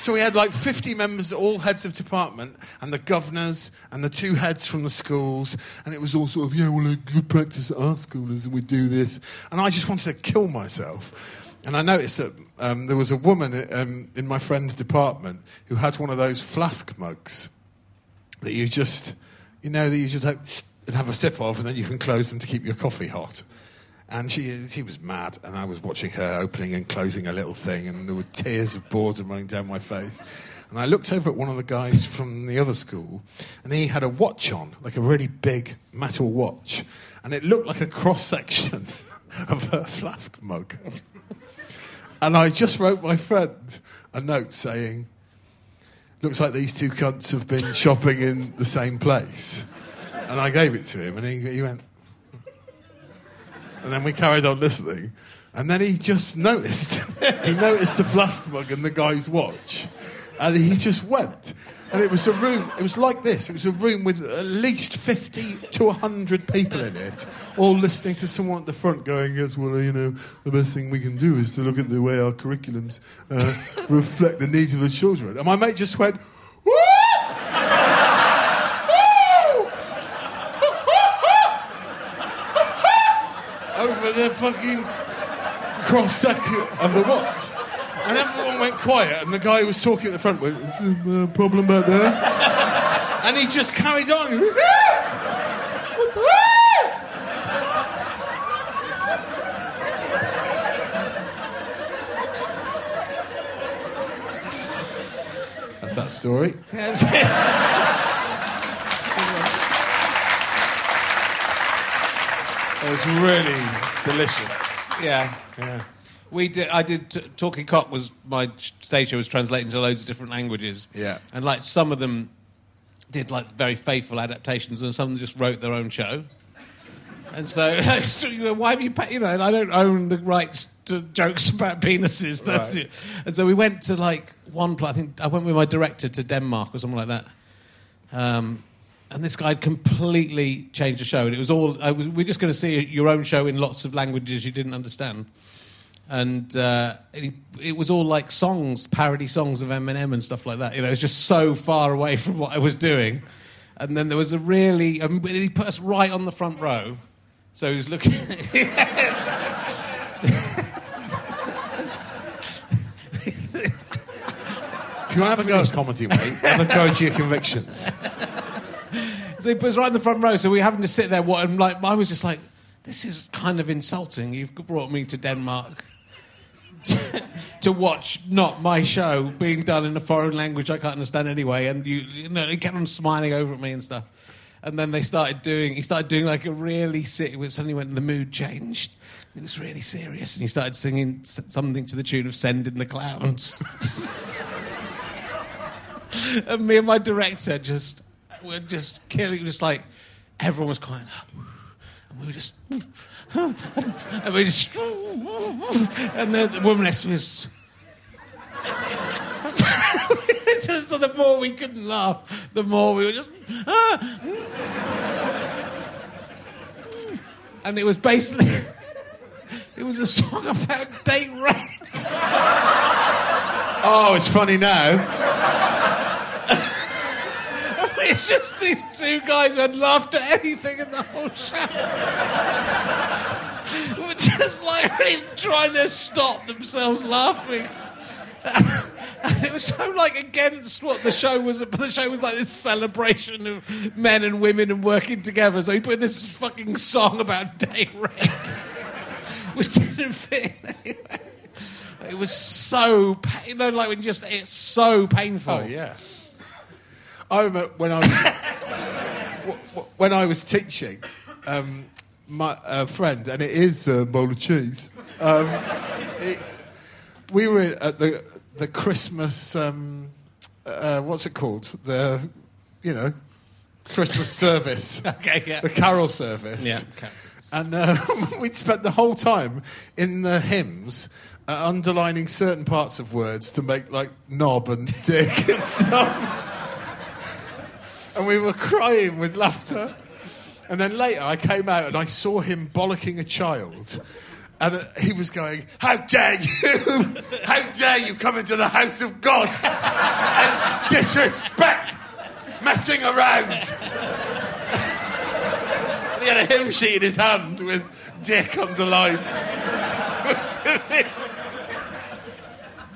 So we had like 50 members, all heads of department, and the governors, and the two heads from the schools, and it was all sort of, yeah, well, a good practice at our school is we do this. And I just wanted to kill myself. And I noticed that um, there was a woman um, in my friend's department who had one of those flask mugs that you just, you know, that you just have, and have a sip of, and then you can close them to keep your coffee hot. And she, she was mad, and I was watching her opening and closing a little thing, and there were tears of boredom running down my face. And I looked over at one of the guys from the other school, and he had a watch on, like a really big metal watch, and it looked like a cross section of her flask mug. and I just wrote my friend a note saying, Looks like these two cunts have been shopping in the same place. And I gave it to him, and he, he went, and then we carried on listening. And then he just noticed. he noticed the flask mug and the guy's watch. And he just went. And it was a room, it was like this. It was a room with at least 50 to 100 people in it, all listening to someone at the front going, Yes, well, you know, the best thing we can do is to look at the way our curriculums uh, reflect the needs of the children. And my mate just went, Woo! Over the fucking cross section of the watch. And everyone went quiet, and the guy who was talking at the front went, Is there a problem back there? and he just carried on. Ah! That's that story. It was really delicious. Yeah. Yeah. We did. I did. T- Talking Cock was my stage show was translated into loads of different languages. Yeah. and like some of them did like very faithful adaptations, and some of them just wrote their own show. And so, so you know, why have you paid? You know, and I don't own the rights to jokes about penises. That's Right. it. And so we went to like one. pla- I think I went with my director to Denmark or something like that. Um, and this guy had completely changed the show, and it was all. Was, we're just going to see your own show in lots of languages you didn't understand, and uh, it, it was all like songs, parody songs of Eminem and stuff like that. You know, it was just so far away from what I was doing. And then there was a really, um, he put us right on the front row, so he was looking. If you want to have a go at comedy, mate, have a go at your convictions. So he puts right in the front row. So we having to sit there. What? And like, I was just like, this is kind of insulting. You've brought me to Denmark to watch not my show being done in a foreign language I can't understand anyway. And you, you know, he kept on smiling over at me and stuff. And then they started doing. He started doing like a really. se- Suddenly, when the mood changed, it was really serious, and he started singing something to the tune of "Send in the Clowns." and me and my director just were just killing, just like everyone was quiet, and we were just, and we just, and then the woman next to me was. just so the more we couldn't laugh, the more we were just. And it was basically. It was a song about date rape. Oh, it's funny now. It's just these two guys who had laughed at anything in the whole show. Were just like really trying to stop themselves laughing. And it was so like against what the show was. The show was like this celebration of men and women and working together. So he put this fucking song about date rape, which didn't fit. anyway. It was so, you know, like when you just it's so painful. Oh yeah. I remember when I was when I was teaching, um, my uh, friend, and it is uh, bowl of cheese. Um, it, we were at the the Christmas. Um, uh, what's it called? The you know Christmas service. Okay, yeah. The carol service. Yeah, And uh, we'd spent the whole time in the hymns uh, underlining certain parts of words to make like knob and dick and stuff. And we were crying with laughter. And then later I came out and I saw him bollocking a child. And uh, he was going, How dare you! How dare you come into the house of God and disrespect messing around! he had a hymn sheet in his hand with dick underlined.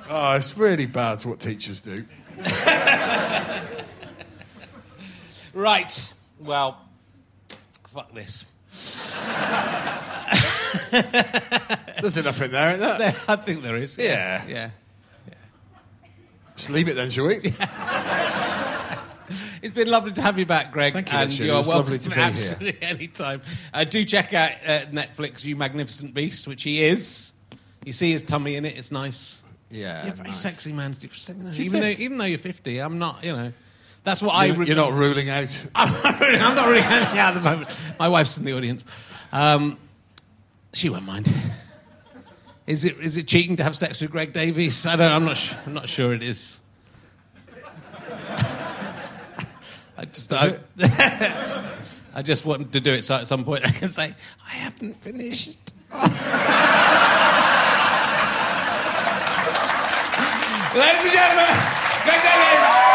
oh, it's really bad what teachers do. Right. Well, fuck this. There's enough in there, isn't there? I think there is. Yeah. Yeah. Just leave it then, shall we? It's been lovely to have you back, Greg. Thank you, and Richard. you It are was welcome lovely to be here. absolutely any time. Uh, do check out uh, Netflix, You Magnificent Beast, which he is. You see his tummy in it. It's nice. Yeah. You're very nice. sexy, man. You're sexy, Do you even though even though you're 50, I'm not. You know, that's what I. You're, re- you're not ruling out. I'm not really, I'm not really hanging out at the moment. My wife's in the audience. Um, she won't mind. Is it is it cheating to have sex with Greg Davies? I don't. I'm not. Sh- I'm not sure it is. I just. I, I just wanted to do it so at some point I can say I haven't finished. Ladies and gentlemen, Greg Davies.